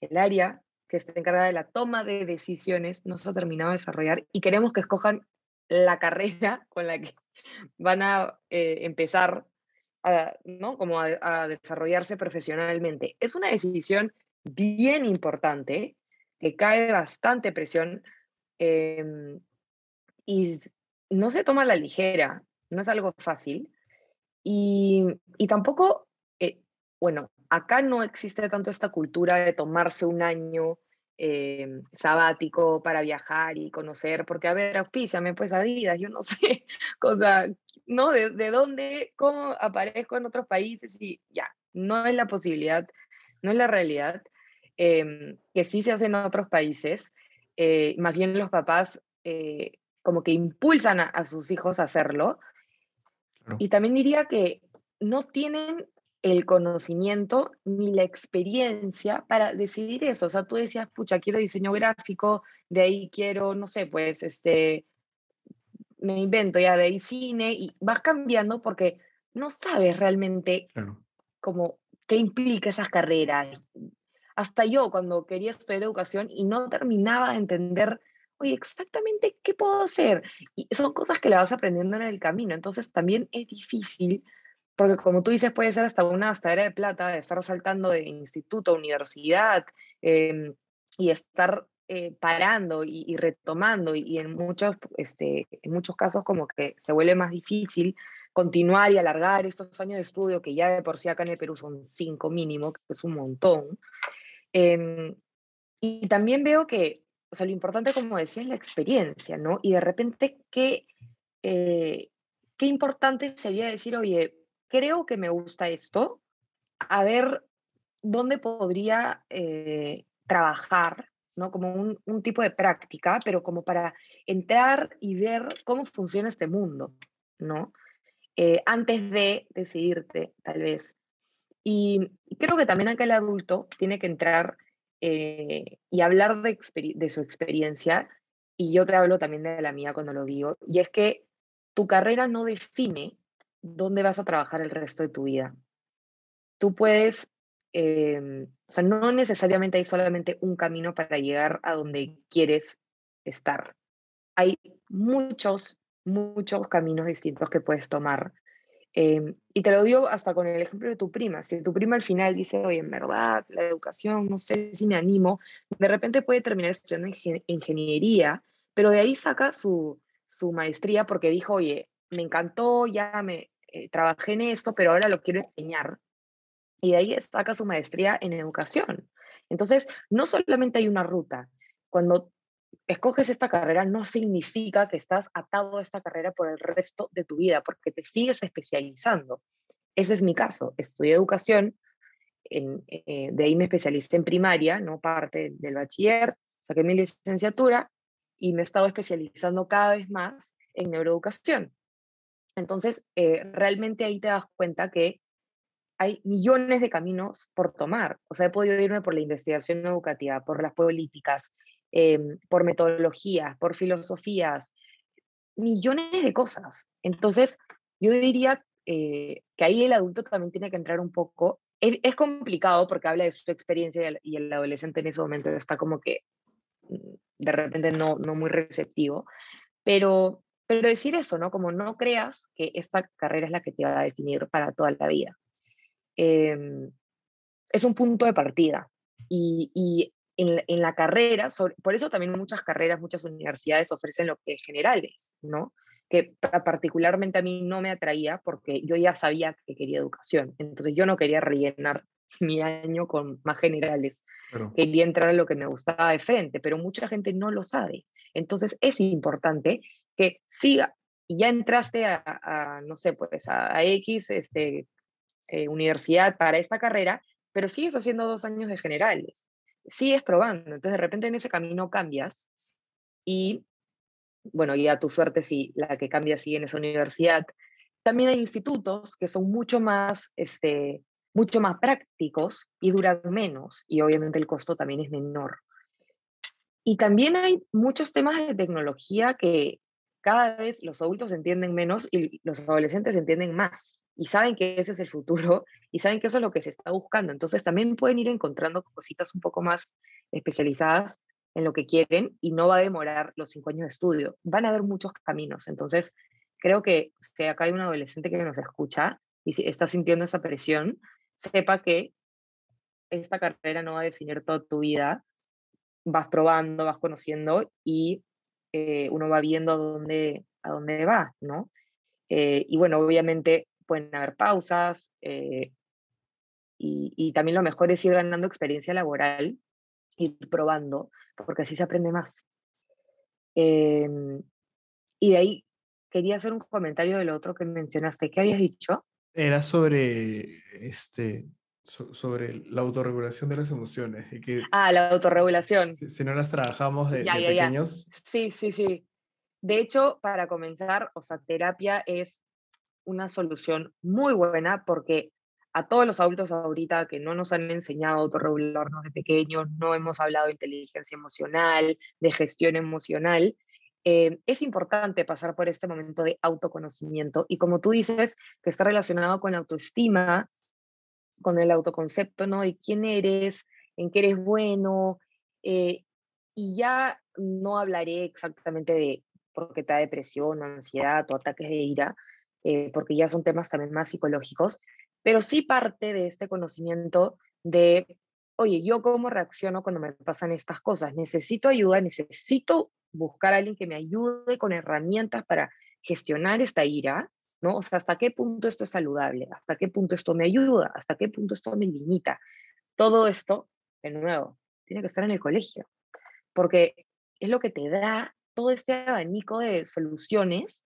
el área que está encargada de la toma de decisiones no se ha terminado de desarrollar y queremos que escojan la carrera con la que van a eh, empezar a, ¿no? como a, desarrollarse profesionalmente. Es una decisión bien importante, que cae bastante presión em, y no se toma a la ligera, no es algo fácil. Y, y tampoco, eh, bueno, acá no existe tanto esta cultura de tomarse un año eh, sabático para viajar y conocer, porque a ver, auspíciame pues Adidas, yo no sé, cosa, ¿no? De, de, dónde, cómo aparezco en otros países y ya, no es la posibilidad, no es la realidad, eh, que sí se hace en otros países, eh, más bien los papás eh, como que impulsan a, sus hijos a hacerlo. Claro. Y también diría que no tienen el conocimiento ni la experiencia para decidir eso. O sea, tú decías, pucha, quiero diseño gráfico, de ahí quiero, no sé, pues, este, me invento ya de ahí cine y vas cambiando porque no sabes realmente claro. como qué implica esas carreras. Hasta yo, cuando quería estudiar educación y no terminaba de entender, oye, exactamente qué puedo hacer. Y son cosas que la vas aprendiendo en el camino. Entonces también es difícil, porque como tú dices, puede ser hasta una gastadera de plata, de estar saltando de instituto universidad em, y estar eh, parando y, retomando. Y, en, muchos, este, en muchos casos como que se vuelve más difícil continuar y alargar estos años de estudio, que ya de por sí acá en el Perú son cinco mínimo, que es un montón. Em, y también veo que, o sea, lo importante, como decía, es la experiencia, ¿no? Y de repente, qué, eh, qué importante sería decir, oye, creo que me gusta esto, a ver dónde podría eh, trabajar, ¿no? Como un, un, tipo de práctica, pero como para entrar y ver cómo funciona este mundo, ¿no? Eh, antes de decidirte, tal vez. Y creo que también acá adulto tiene que entrar eh, y hablar de, su experiencia, y yo te hablo también de la mía cuando lo digo, y es que tu carrera no define dónde vas a trabajar el resto de tu vida. Tú puedes, em, o sea, no necesariamente hay solamente un camino para llegar a donde quieres estar. Hay muchos muchos caminos distintos que puedes tomar. Em, y te lo digo hasta con el ejemplo de tu prima. Si tu prima al final dice, oye, en verdad, la educación, no sé si me animo, de repente puede terminar estudiando ingeniería, pero de ahí saca su, su maestría porque dijo, oye, me encantó, ya me eh, trabajé en esto, pero ahora lo quiero enseñar. Y de ahí saca su maestría en educación. Entonces, no solamente hay una ruta. Cuando escoges esta carrera no significa que estás atado a esta carrera por el resto de tu vida, porque te sigues especializando. Ese es mi caso. Estudié educación, eh, de ahí me especialicé en primaria, no parte del bachiller, saqué mi licenciatura y me he estado especializando cada vez más en neuroeducación. Entonces, eh, realmente ahí te das cuenta que hay millones de caminos por tomar. O sea, he podido irme por la investigación educativa, por las políticas, Em, por metodologías, por filosofías, millones de cosas. Entonces, yo diría eh, que ahí el adulto también tiene que entrar un poco. Es, complicado porque habla de su experiencia y el, adolescente en ese momento está como que mm, de repente no, no muy receptivo, pero, pero decir eso, ¿no? Como no creas que esta carrera es la que te va a definir para toda la vida. Em, es un punto de partida y, y en, la carrera, por eso también muchas carreras, muchas universidades ofrecen lo que es generales, ¿no? Que particularmente a mí no me atraía porque yo ya sabía que quería educación, entonces yo no quería rellenar mi año con más generales, quería entrar a lo que me gustaba de frente, pero mucha gente no lo sabe. Entonces es importante que siga, ya entraste a, no sé, pues a, X este, eh, universidad para esta carrera, pero sigues haciendo dos años de generales sigues probando. Entonces, de repente en ese camino cambias y, bueno, ya tu suerte si la que cambia sigue en esa universidad. También hay institutos que son mucho más, este, mucho más prácticos y duran menos y obviamente el costo también es menor. Y también hay muchos temas de tecnología que cada vez los adultos entienden menos y los adolescentes entienden más y saben que ese es el futuro y saben que eso es lo que se está buscando. Entonces también pueden ir encontrando cositas un poco más especializadas en lo que quieren y no va a demorar los cinco años de estudio. Van a haber muchos caminos. Entonces creo que si acá hay un adolescente que nos escucha y si está sintiendo esa presión, sepa que esta carrera no va a definir toda tu vida. Vas probando, vas conociendo y eh, uno va viendo a dónde, a dónde va, ¿no? Eh, y bueno, obviamente pueden haber pausas eh, y, también lo mejor es ir ganando experiencia laboral, ir probando, porque así se aprende más. Em, y de ahí quería hacer un comentario de lo otro que mencionaste. ¿Qué habías dicho? Era sobre, este, sobre la autorregulación de las emociones. Y que ah, la autorregulación. Si, no las trabajamos de, pequeños. Sí, sí, sí. De hecho, para comenzar, o sea, terapia es una solución muy buena porque a todos los adultos ahorita que no nos han enseñado a autorregularnos de pequeños, no hemos hablado de inteligencia emocional, de gestión emocional, eh, es importante pasar por este momento de autoconocimiento y como tú dices, que está relacionado con la autoestima, con el autoconcepto, ¿no? De quién eres, en qué eres bueno, eh, y ya no hablaré exactamente de por qué te da depresión, ansiedad o ataques de ira, eh, porque ya son temas también más psicológicos, pero sí parte de este conocimiento de, oye, yo cómo reacciono cuando me pasan estas cosas, necesito ayuda, necesito buscar a alguien que me ayude con herramientas para gestionar esta ira, ¿no? O sea, hasta qué punto esto es saludable, hasta qué punto esto me ayuda, hasta qué punto esto me limita. Todo esto, de nuevo, tiene que estar en el colegio, porque es lo que te da todo este abanico de soluciones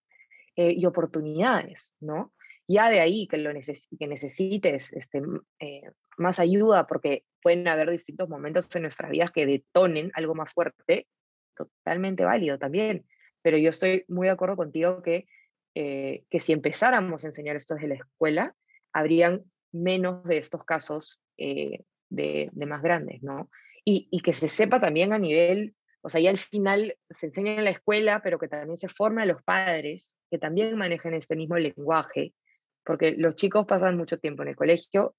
eh, y oportunidades, ¿no? Ya de ahí que, lo que necesites este, eh, más ayuda, porque pueden haber distintos momentos en nuestras vidas que detonen algo más fuerte, totalmente válido también. Pero yo estoy muy de acuerdo contigo que, eh, que si empezáramos a enseñar esto desde la escuela, habrían menos de estos casos de, de, más grandes, ¿no? Y, y, que se sepa también a nivel o sea, ya al final se enseña en la escuela, pero que también se forma a los padres que también manejen este mismo lenguaje, porque los chicos pasan mucho tiempo en el colegio,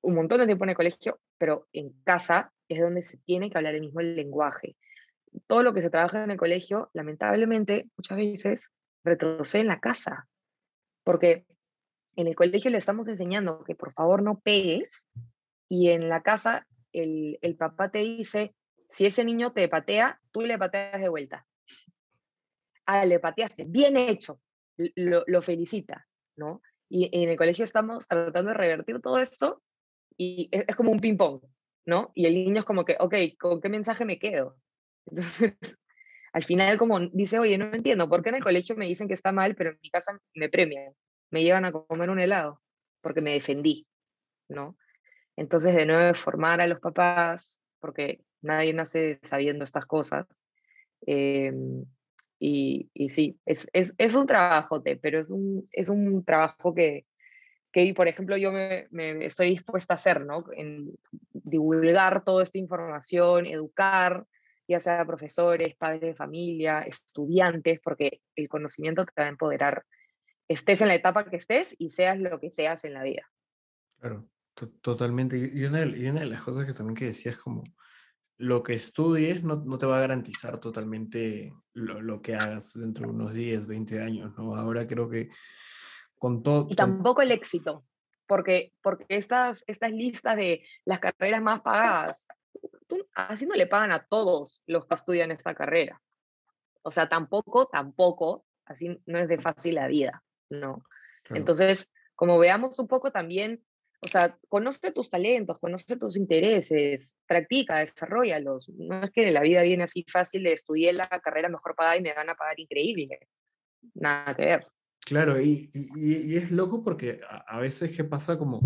un montón de tiempo en el colegio, pero en casa es donde se tiene que hablar el mismo lenguaje. Todo lo que se trabaja en el colegio, lamentablemente, muchas veces retrocede en la casa, porque en el colegio le estamos enseñando que por favor no pegues y en la casa el, el papá te dice, si ese niño te patea, tú le pateas de vuelta. Ah, le pateaste, bien hecho, lo, felicita, ¿no? Y, en el colegio estamos tratando de revertir todo esto y es, como un ping-pong, ¿no? Y el niño es como que, ok, ¿con qué mensaje me quedo? Entonces, al final como dice, oye, no entiendo, ¿por qué en el colegio me dicen que está mal, pero en mi casa me premian, me llevan a comer un helado? Porque me defendí, ¿no? Entonces, de nuevo, formar a los papás, porque nadie nace sabiendo estas cosas. Em, y, sí, es, es, es, un trabajote, pero es un, es un trabajo que, que, por ejemplo, yo me, estoy dispuesta a hacer, ¿no? Divulgar toda esta información, educar, ya sea profesores, padres de familia, estudiantes, porque el conocimiento te va a empoderar, estés en la etapa que estés y seas lo que seas en la vida. Claro, totalmente. Y una, y una de las cosas que también que decías como lo que estudies no, no, te va a garantizar totalmente lo, lo, que hagas dentro de unos 10, 20 años, ¿no? Ahora creo que con todo... Y tampoco el éxito, porque, porque estas, estas listas de las carreras más pagadas, tú, así no le pagan a todos los que estudian esta carrera. O sea, tampoco, tampoco, así no es de fácil la vida, ¿no? Entonces, como veamos un poco también o sea, conoce tus talentos, conoce tus intereses, practica, desarrollalos. No es que la vida viene así fácil de estudiar la carrera mejor pagada y me van a pagar increíble. Nada que ver. Claro, y, y, es loco porque a, veces qué pasa como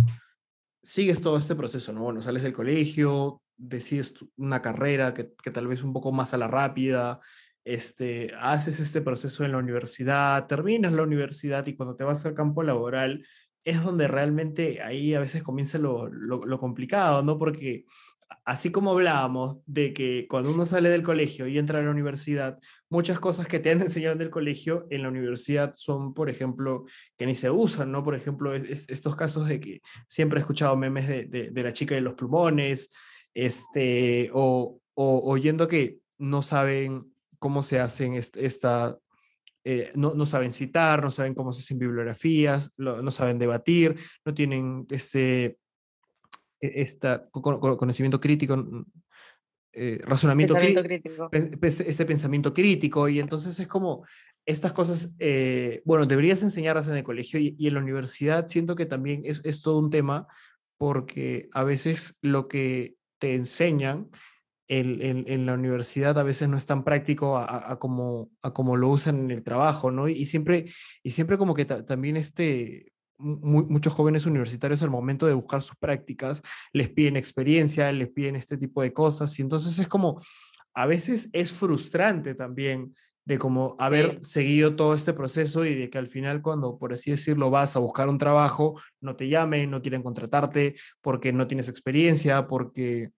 sigues todo este proceso, ¿no? Bueno, sales del colegio, decides una carrera que, que tal vez un poco más a la rápida, este, haces este proceso en la universidad, terminas la universidad y cuando te vas al campo laboral es donde realmente ahí a veces comienza lo, lo, complicado, ¿no? Porque así como hablábamos de que cuando uno sale del colegio y entra a la universidad, muchas cosas que te han enseñado en el colegio, en la universidad son, por ejemplo, que ni se usan, ¿no? Por ejemplo, estos casos de que siempre he escuchado memes de, de, la chica de los plumones, este, o, o oyendo que no saben cómo se hacen esta, eh, no, no, saben citar, no saben cómo se hacen bibliografías, no saben debatir, no tienen este, este conocimiento crítico, eh, razonamiento crítico, ese pensamiento crítico, y entonces es como estas cosas, eh, bueno, deberías enseñarlas en el colegio y, y, en la universidad siento que también es, es todo un tema porque a veces lo que te enseñan en, la universidad a veces no es tan práctico a, como, a como lo usan en el trabajo, ¿no? Y, siempre, y siempre como que también este, muchos jóvenes universitarios al momento de buscar sus prácticas les piden experiencia, les piden este tipo de cosas, y entonces es como, a veces es frustrante también de como haber seguido todo este proceso y de que al final cuando, por así decirlo, vas a buscar un trabajo, no te llamen, no quieren contratarte porque no tienes experiencia, porque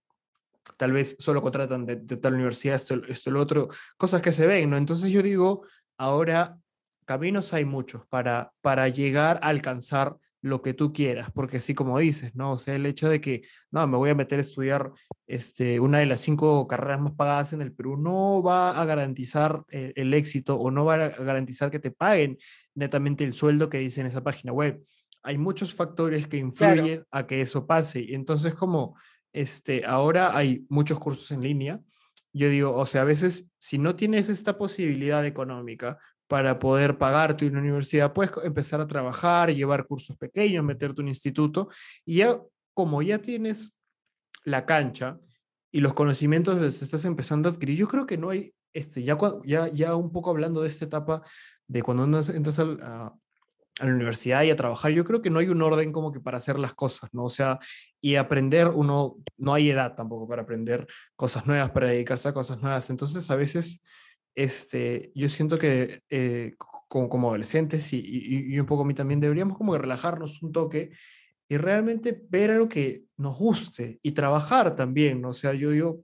tal vez solo contratan de, tal universidad, esto, esto, lo otro, cosas que se ven, ¿no? Entonces yo digo, ahora caminos hay muchos para, para llegar a alcanzar lo que tú quieras, porque así como dices, ¿no? O sea, el hecho de que, no, me voy a meter a estudiar este, una de las cinco carreras más pagadas en el Perú, no va a garantizar el, el éxito o no va a garantizar que te paguen netamente el sueldo que dice en esa página web. Hay muchos factores que influyen a que eso pase. Y entonces, como este, ahora hay muchos cursos en línea, yo digo, o sea, a veces si no tienes esta posibilidad económica para poder pagarte una universidad, puedes empezar a trabajar, llevar cursos pequeños, meterte un instituto y ya como ya tienes la cancha y los conocimientos los estás empezando a adquirir, yo creo que no hay, este, ya, ya, ya un poco hablando de esta etapa de cuando entras a, a la universidad y a trabajar, yo creo que no hay un orden como que para hacer las cosas, ¿no? O sea, y aprender, uno, no hay edad tampoco para aprender cosas nuevas, para dedicarse a cosas nuevas. Entonces, a veces, este, yo siento que eh, como, como, adolescentes y, y, y, un poco a mí también deberíamos como que relajarnos un toque y realmente ver algo que nos guste y trabajar también, ¿no? O sea, yo digo,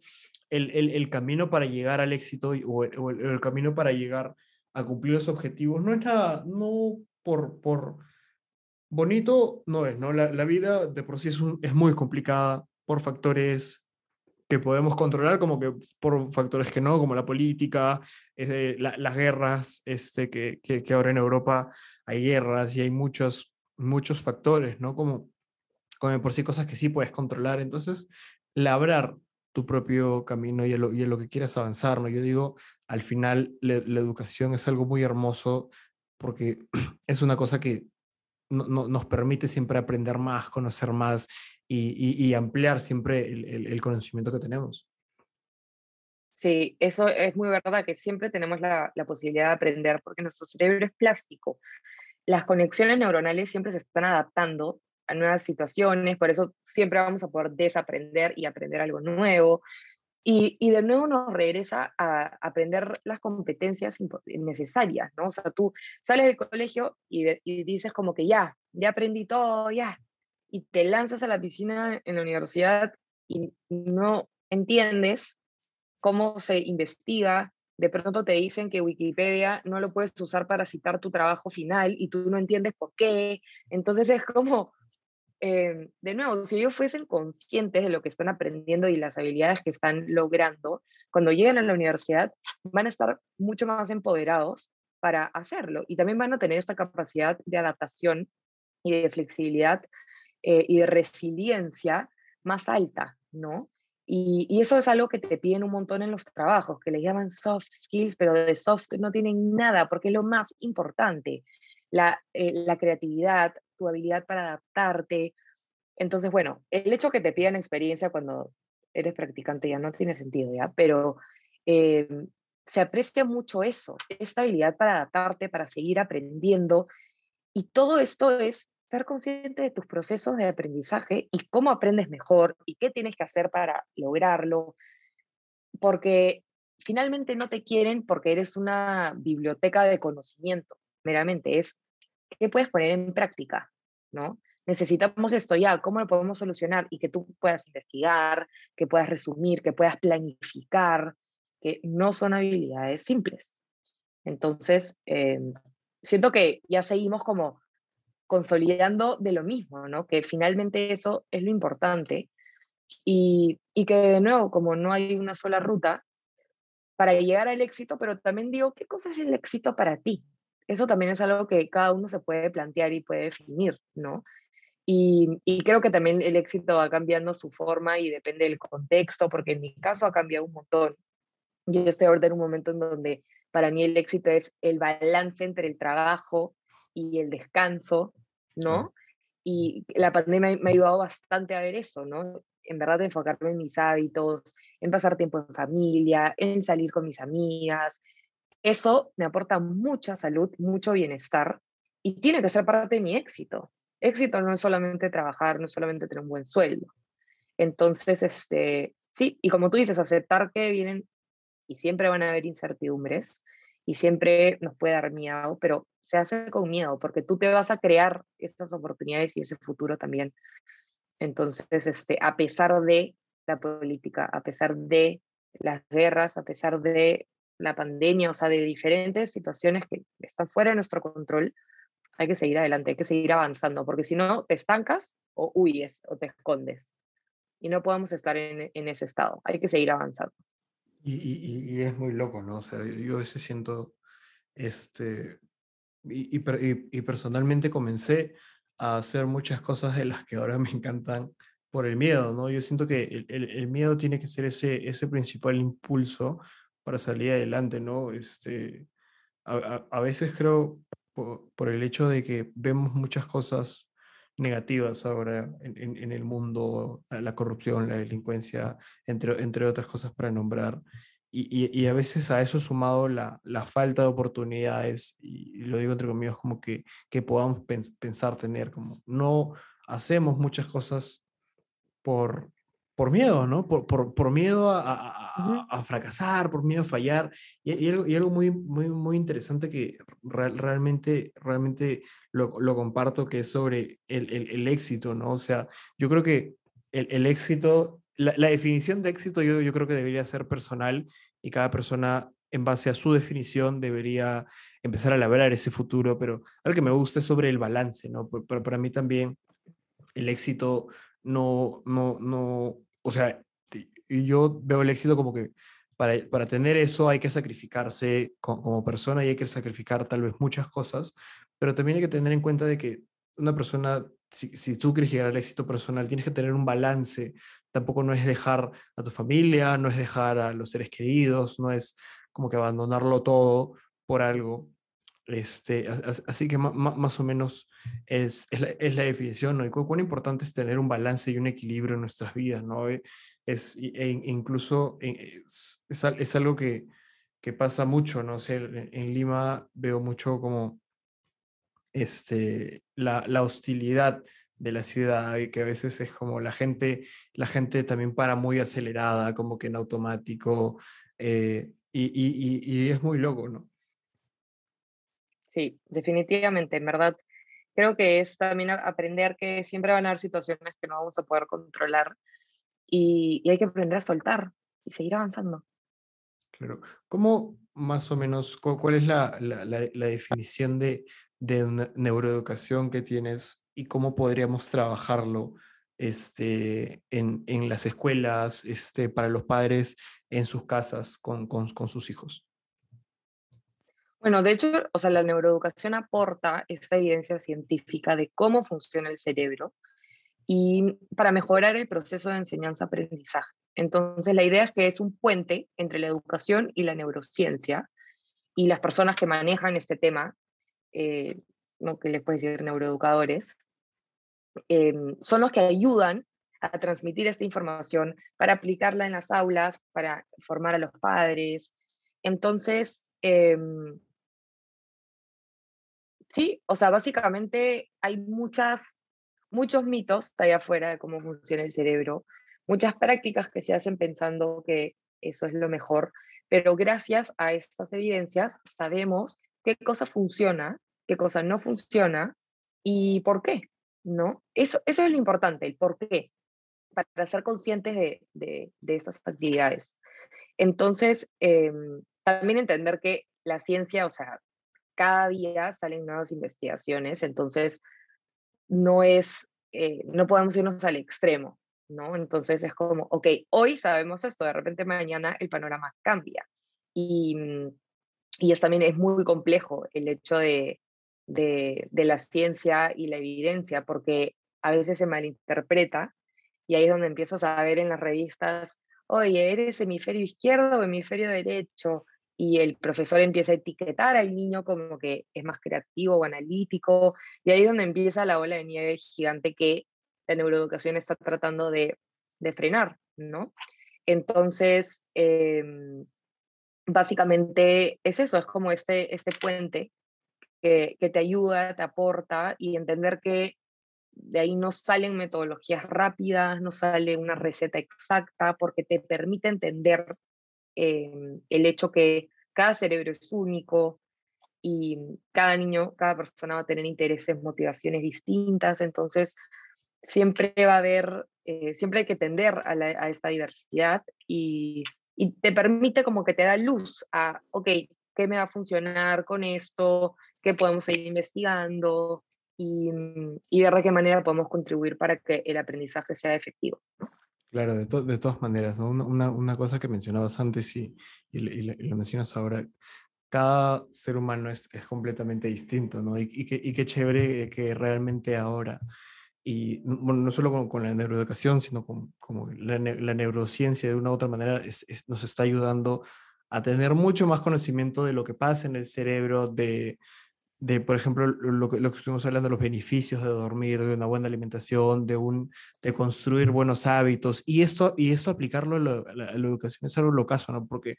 el, el, el camino para llegar al éxito o, el, o el camino para llegar a cumplir los objetivos no es nada, no por, por bonito no es, ¿no? La, la vida de por sí es, un, es, muy complicada por factores que podemos controlar, como que por factores que no, como la política, la, las guerras, este, que, que, ahora en Europa hay guerras y hay muchos, muchos factores, ¿no? Como, como por sí cosas que sí puedes controlar. Entonces, labrar tu propio camino y en lo, y en lo que quieras avanzar, ¿no? Yo digo, al final la educación es algo muy hermoso porque es una cosa que no, no, nos permite siempre aprender más, conocer más y, ampliar siempre el, conocimiento que tenemos. Sí, eso es muy verdad, que siempre tenemos la, la, posibilidad de aprender porque nuestro cerebro es plástico. Las conexiones neuronales siempre se están adaptando a nuevas situaciones, por eso siempre vamos a poder desaprender y aprender algo nuevo. Y, y, de nuevo nos regresa a aprender las competencias necesarias, ¿no? O sea, tú sales del colegio y, de, y, dices como que ya, ya aprendí todo, ya, y te lanzas a la piscina en la universidad y no entiendes cómo se investiga, de pronto te dicen que Wikipedia no lo puedes usar para citar tu trabajo final y tú no entiendes por qué, entonces es como eh, de nuevo, si ellos fuesen conscientes de lo que están aprendiendo y las habilidades que están logrando, cuando lleguen a la universidad van a estar mucho más empoderados para hacerlo y también van a tener esta capacidad de adaptación y de flexibilidad eh, y de resiliencia más alta, ¿no? Y, eso es algo que te piden un montón en los trabajos, que le llaman soft skills, pero de soft no tienen nada, porque es lo más importante. La, eh, la creatividad, tu habilidad para adaptarte. Entonces, bueno, el hecho que te pidan experiencia cuando eres practicante ya no tiene sentido, ¿ya? Pero eh, se aprecia mucho eso, esta habilidad para adaptarte, para seguir aprendiendo. Y todo esto es ser consciente de tus procesos de aprendizaje y cómo aprendes mejor y qué tienes que hacer para lograrlo. Porque finalmente no te quieren porque eres una biblioteca de conocimiento, meramente. Es ¿qué puedes poner en práctica? ¿no? Necesitamos esto ya, ¿cómo lo podemos solucionar? Y que tú puedas investigar, que puedas resumir, que puedas planificar, que no son habilidades simples. Entonces, eh, siento que ya seguimos como consolidando de lo mismo, ¿no? Que finalmente eso es lo importante y, y que de nuevo, como no hay una sola ruta para llegar al éxito, pero también digo, ¿qué cosa es el éxito para ti? Eso también es algo que cada uno se puede plantear y puede definir, ¿no? Y, y, creo que también el éxito va cambiando su forma y depende del contexto, porque en mi caso ha cambiado un montón. Yo estoy ahorita en un momento en donde para mí el éxito es el balance entre el trabajo y el descanso, ¿no? Y la pandemia me ha ayudado bastante a ver eso, ¿no? En verdad, enfocarme en mis hábitos, en pasar tiempo en familia, en salir con mis amigas, eso me aporta mucha salud, mucho bienestar y tiene que ser parte de mi éxito. Éxito no es solamente trabajar, no es solamente tener un buen sueldo. Entonces, este, sí, y como tú dices, aceptar que vienen y siempre van a haber incertidumbres y siempre nos puede dar miedo, pero se hace con miedo porque tú te vas a crear estas oportunidades y ese futuro también. Entonces, este, a pesar de la política, a pesar de las guerras, a pesar de la pandemia, o sea, de diferentes situaciones que están fuera de nuestro control, hay que seguir adelante, hay que seguir avanzando, porque si no, te estancas o huyes o te escondes. Y no podemos estar en, en ese estado, hay que seguir avanzando. Y, y, y, es muy loco, ¿no? O sea, yo a veces siento, este, y, y, personalmente comencé a hacer muchas cosas de las que ahora me encantan por el miedo, ¿no? Yo siento que el, el, el miedo tiene que ser ese, ese principal impulso para salir adelante, ¿no? Este, a, a, veces creo, por, por, el hecho de que vemos muchas cosas negativas ahora en, en, en, el mundo, la corrupción, la delincuencia, entre, entre otras cosas para nombrar. Y, y, y a veces a eso sumado la, la, falta de oportunidades, y lo digo entre comillas, como que, que podamos pens pensar tener, como no hacemos muchas cosas por, por miedo, ¿no? Por, por, por miedo a, a, a, fracasar, por miedo a fallar. Y, y, algo, y algo, muy, muy, muy interesante que real, realmente, realmente lo, lo, comparto, que es sobre el, el, el, éxito, ¿no? O sea, yo creo que el, el éxito, la, la, definición de éxito yo, yo creo que debería ser personal y cada persona en base a su definición debería empezar a labrar ese futuro, pero algo que me gusta es sobre el balance, ¿no? Pero, pero para mí también el éxito no, no, no, o sea, yo veo el éxito como que para, para tener eso hay que sacrificarse como, como persona y hay que sacrificar tal vez muchas cosas, pero también hay que tener en cuenta de que una persona, si, si tú quieres llegar al éxito personal, tienes que tener un balance. Tampoco no es dejar a tu familia, no es dejar a los seres queridos, no es como que abandonarlo todo por algo. Este, así que más o menos es, es, la, es la definición, ¿no? Y cuán importante es tener un balance y un equilibrio en nuestras vidas, ¿no? Es, e incluso es, es, algo que, que, pasa mucho, ¿no? O sea, en, Lima veo mucho como este, la, la, hostilidad de la ciudad y que a veces es como la gente, la gente también para muy acelerada, como que en automático, eh, y, y, y, y es muy loco, ¿no? Sí, definitivamente, en verdad. Creo que es también aprender que siempre van a haber situaciones que no vamos a poder controlar y, hay que aprender a soltar y seguir avanzando. Claro. ¿Cómo más o menos, cuál es la, definición de, neuroeducación que tienes y cómo podríamos trabajarlo este, en, las escuelas, este, para los padres en sus casas con sus hijos? Bueno, de hecho, o sea, la neuroeducación aporta esta evidencia científica de cómo funciona el cerebro y para mejorar el proceso de enseñanza-aprendizaje. Entonces, la idea es que es un puente entre la educación y la neurociencia y las personas que manejan este tema, eh, ¿no? que les puedes decir neuroeducadores, eh, son los que ayudan a transmitir esta información para aplicarla en las aulas, para formar a los padres. Entonces, eh, Sí, o sea, básicamente hay muchas, muchos mitos allá afuera de cómo funciona el cerebro, muchas prácticas que se hacen pensando que eso es lo mejor, pero gracias a estas evidencias sabemos qué cosa funciona, qué cosa no funciona y por qué, ¿no? Eso, eso es lo importante, el por qué, para ser conscientes de, de, estas actividades. Entonces, eh, también entender que la ciencia, o sea, cada día salen nuevas investigaciones, entonces no es, eh, no podemos irnos al extremo, ¿no? Entonces es como, ok, hoy sabemos esto, de repente mañana el panorama cambia. Y, mm, y es también es muy complejo el hecho de, de, de la ciencia y la evidencia, porque a veces se malinterpreta y ahí es donde empiezas a ver en las revistas, oye, ¿eres hemisferio izquierdo o hemisferio derecho? Y el profesor empieza a etiquetar al niño como que es más creativo o analítico, y ahí es donde empieza la ola de nieve gigante que la neuroeducación está tratando de, frenar, ¿no? Entonces, eh, básicamente es eso, es como este, este puente que, que te ayuda, te aporta y entender que de ahí no salen metodologías rápidas, no sale una receta exacta, porque te permite entender eh, el hecho que cada cerebro es único y cada niño, cada persona va a tener intereses, motivaciones distintas, entonces siempre va a haber, eh, siempre hay que tender a, esta diversidad y, te permite como que te da luz a, ok, qué me va a funcionar con esto, qué podemos seguir investigando y, y ver de qué manera podemos contribuir para que el aprendizaje sea efectivo. Claro, de, de todas maneras, una, una, cosa que mencionabas antes y, y, lo mencionas ahora, cada ser humano es, es completamente distinto, ¿no? Y, y, qué, y, chévere que realmente ahora, y bueno, no solo con, con la neuroeducación, sino con como la, la, neurociencia de una u otra manera es, nos está ayudando a tener mucho más conocimiento de lo que pasa en el cerebro, de, de, por ejemplo, lo que, lo que estuvimos hablando, los beneficios de dormir, de una buena alimentación, de, un, de construir buenos hábitos. Y esto, y esto aplicarlo a la, educación es algo locazo, ¿no? Porque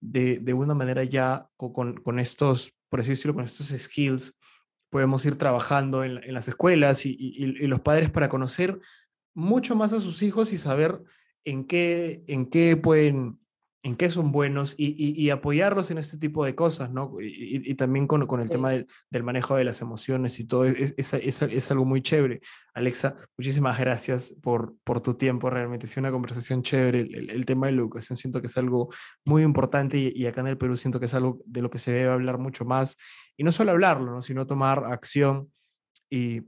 de, de una manera ya con, con, estos, por así decirlo, con estos skills, podemos ir trabajando en, en las escuelas y, y, y, los padres para conocer mucho más a sus hijos y saber en qué, en qué pueden en qué son buenos y, apoyarlos en este tipo de cosas, ¿no? Y, también con, con el tema del, manejo de las emociones y todo, es, es, es, algo muy chévere. Alexa, muchísimas gracias por, por tu tiempo, realmente es una conversación chévere. El, el, tema de la educación siento que es algo muy importante y, acá en el Perú siento que es algo de lo que se debe hablar mucho más y no solo hablarlo, ¿no? sino tomar acción y,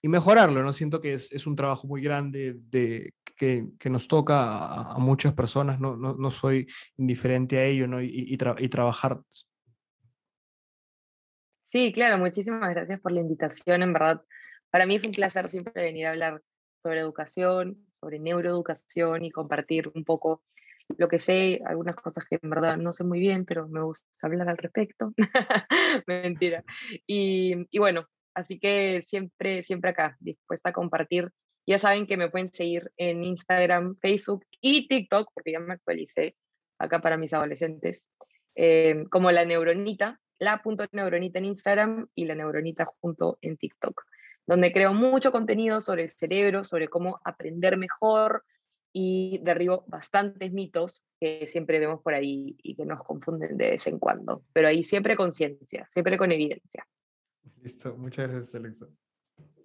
y mejorarlo, ¿no? Siento que es, es un trabajo muy grande de, que, que nos toca a, muchas personas, no, no, no, soy indiferente a ello, ¿no? Y, y, trabajar. Sí, claro, muchísimas gracias por la invitación, en verdad. Para mí es un placer siempre venir a hablar sobre educación, sobre neuroeducación y compartir un poco lo que sé, algunas cosas que en verdad no sé muy bien, pero me gusta hablar al respecto. Mentira. Y, y, bueno, Así que siempre, siempre acá, dispuesta a compartir. Ya saben que me pueden seguir en Instagram, Facebook y TikTok, porque ya me actualicé acá para mis adolescentes, eh, como la neuronita, la punto neuronita en Instagram y la neuronita junto en TikTok, donde creo mucho contenido sobre el cerebro, sobre cómo aprender mejor y derribo bastantes mitos que siempre vemos por ahí y que nos confunden de vez en cuando, pero ahí siempre con ciencia, siempre con evidencia. Listo, muchas gracias, Alexa.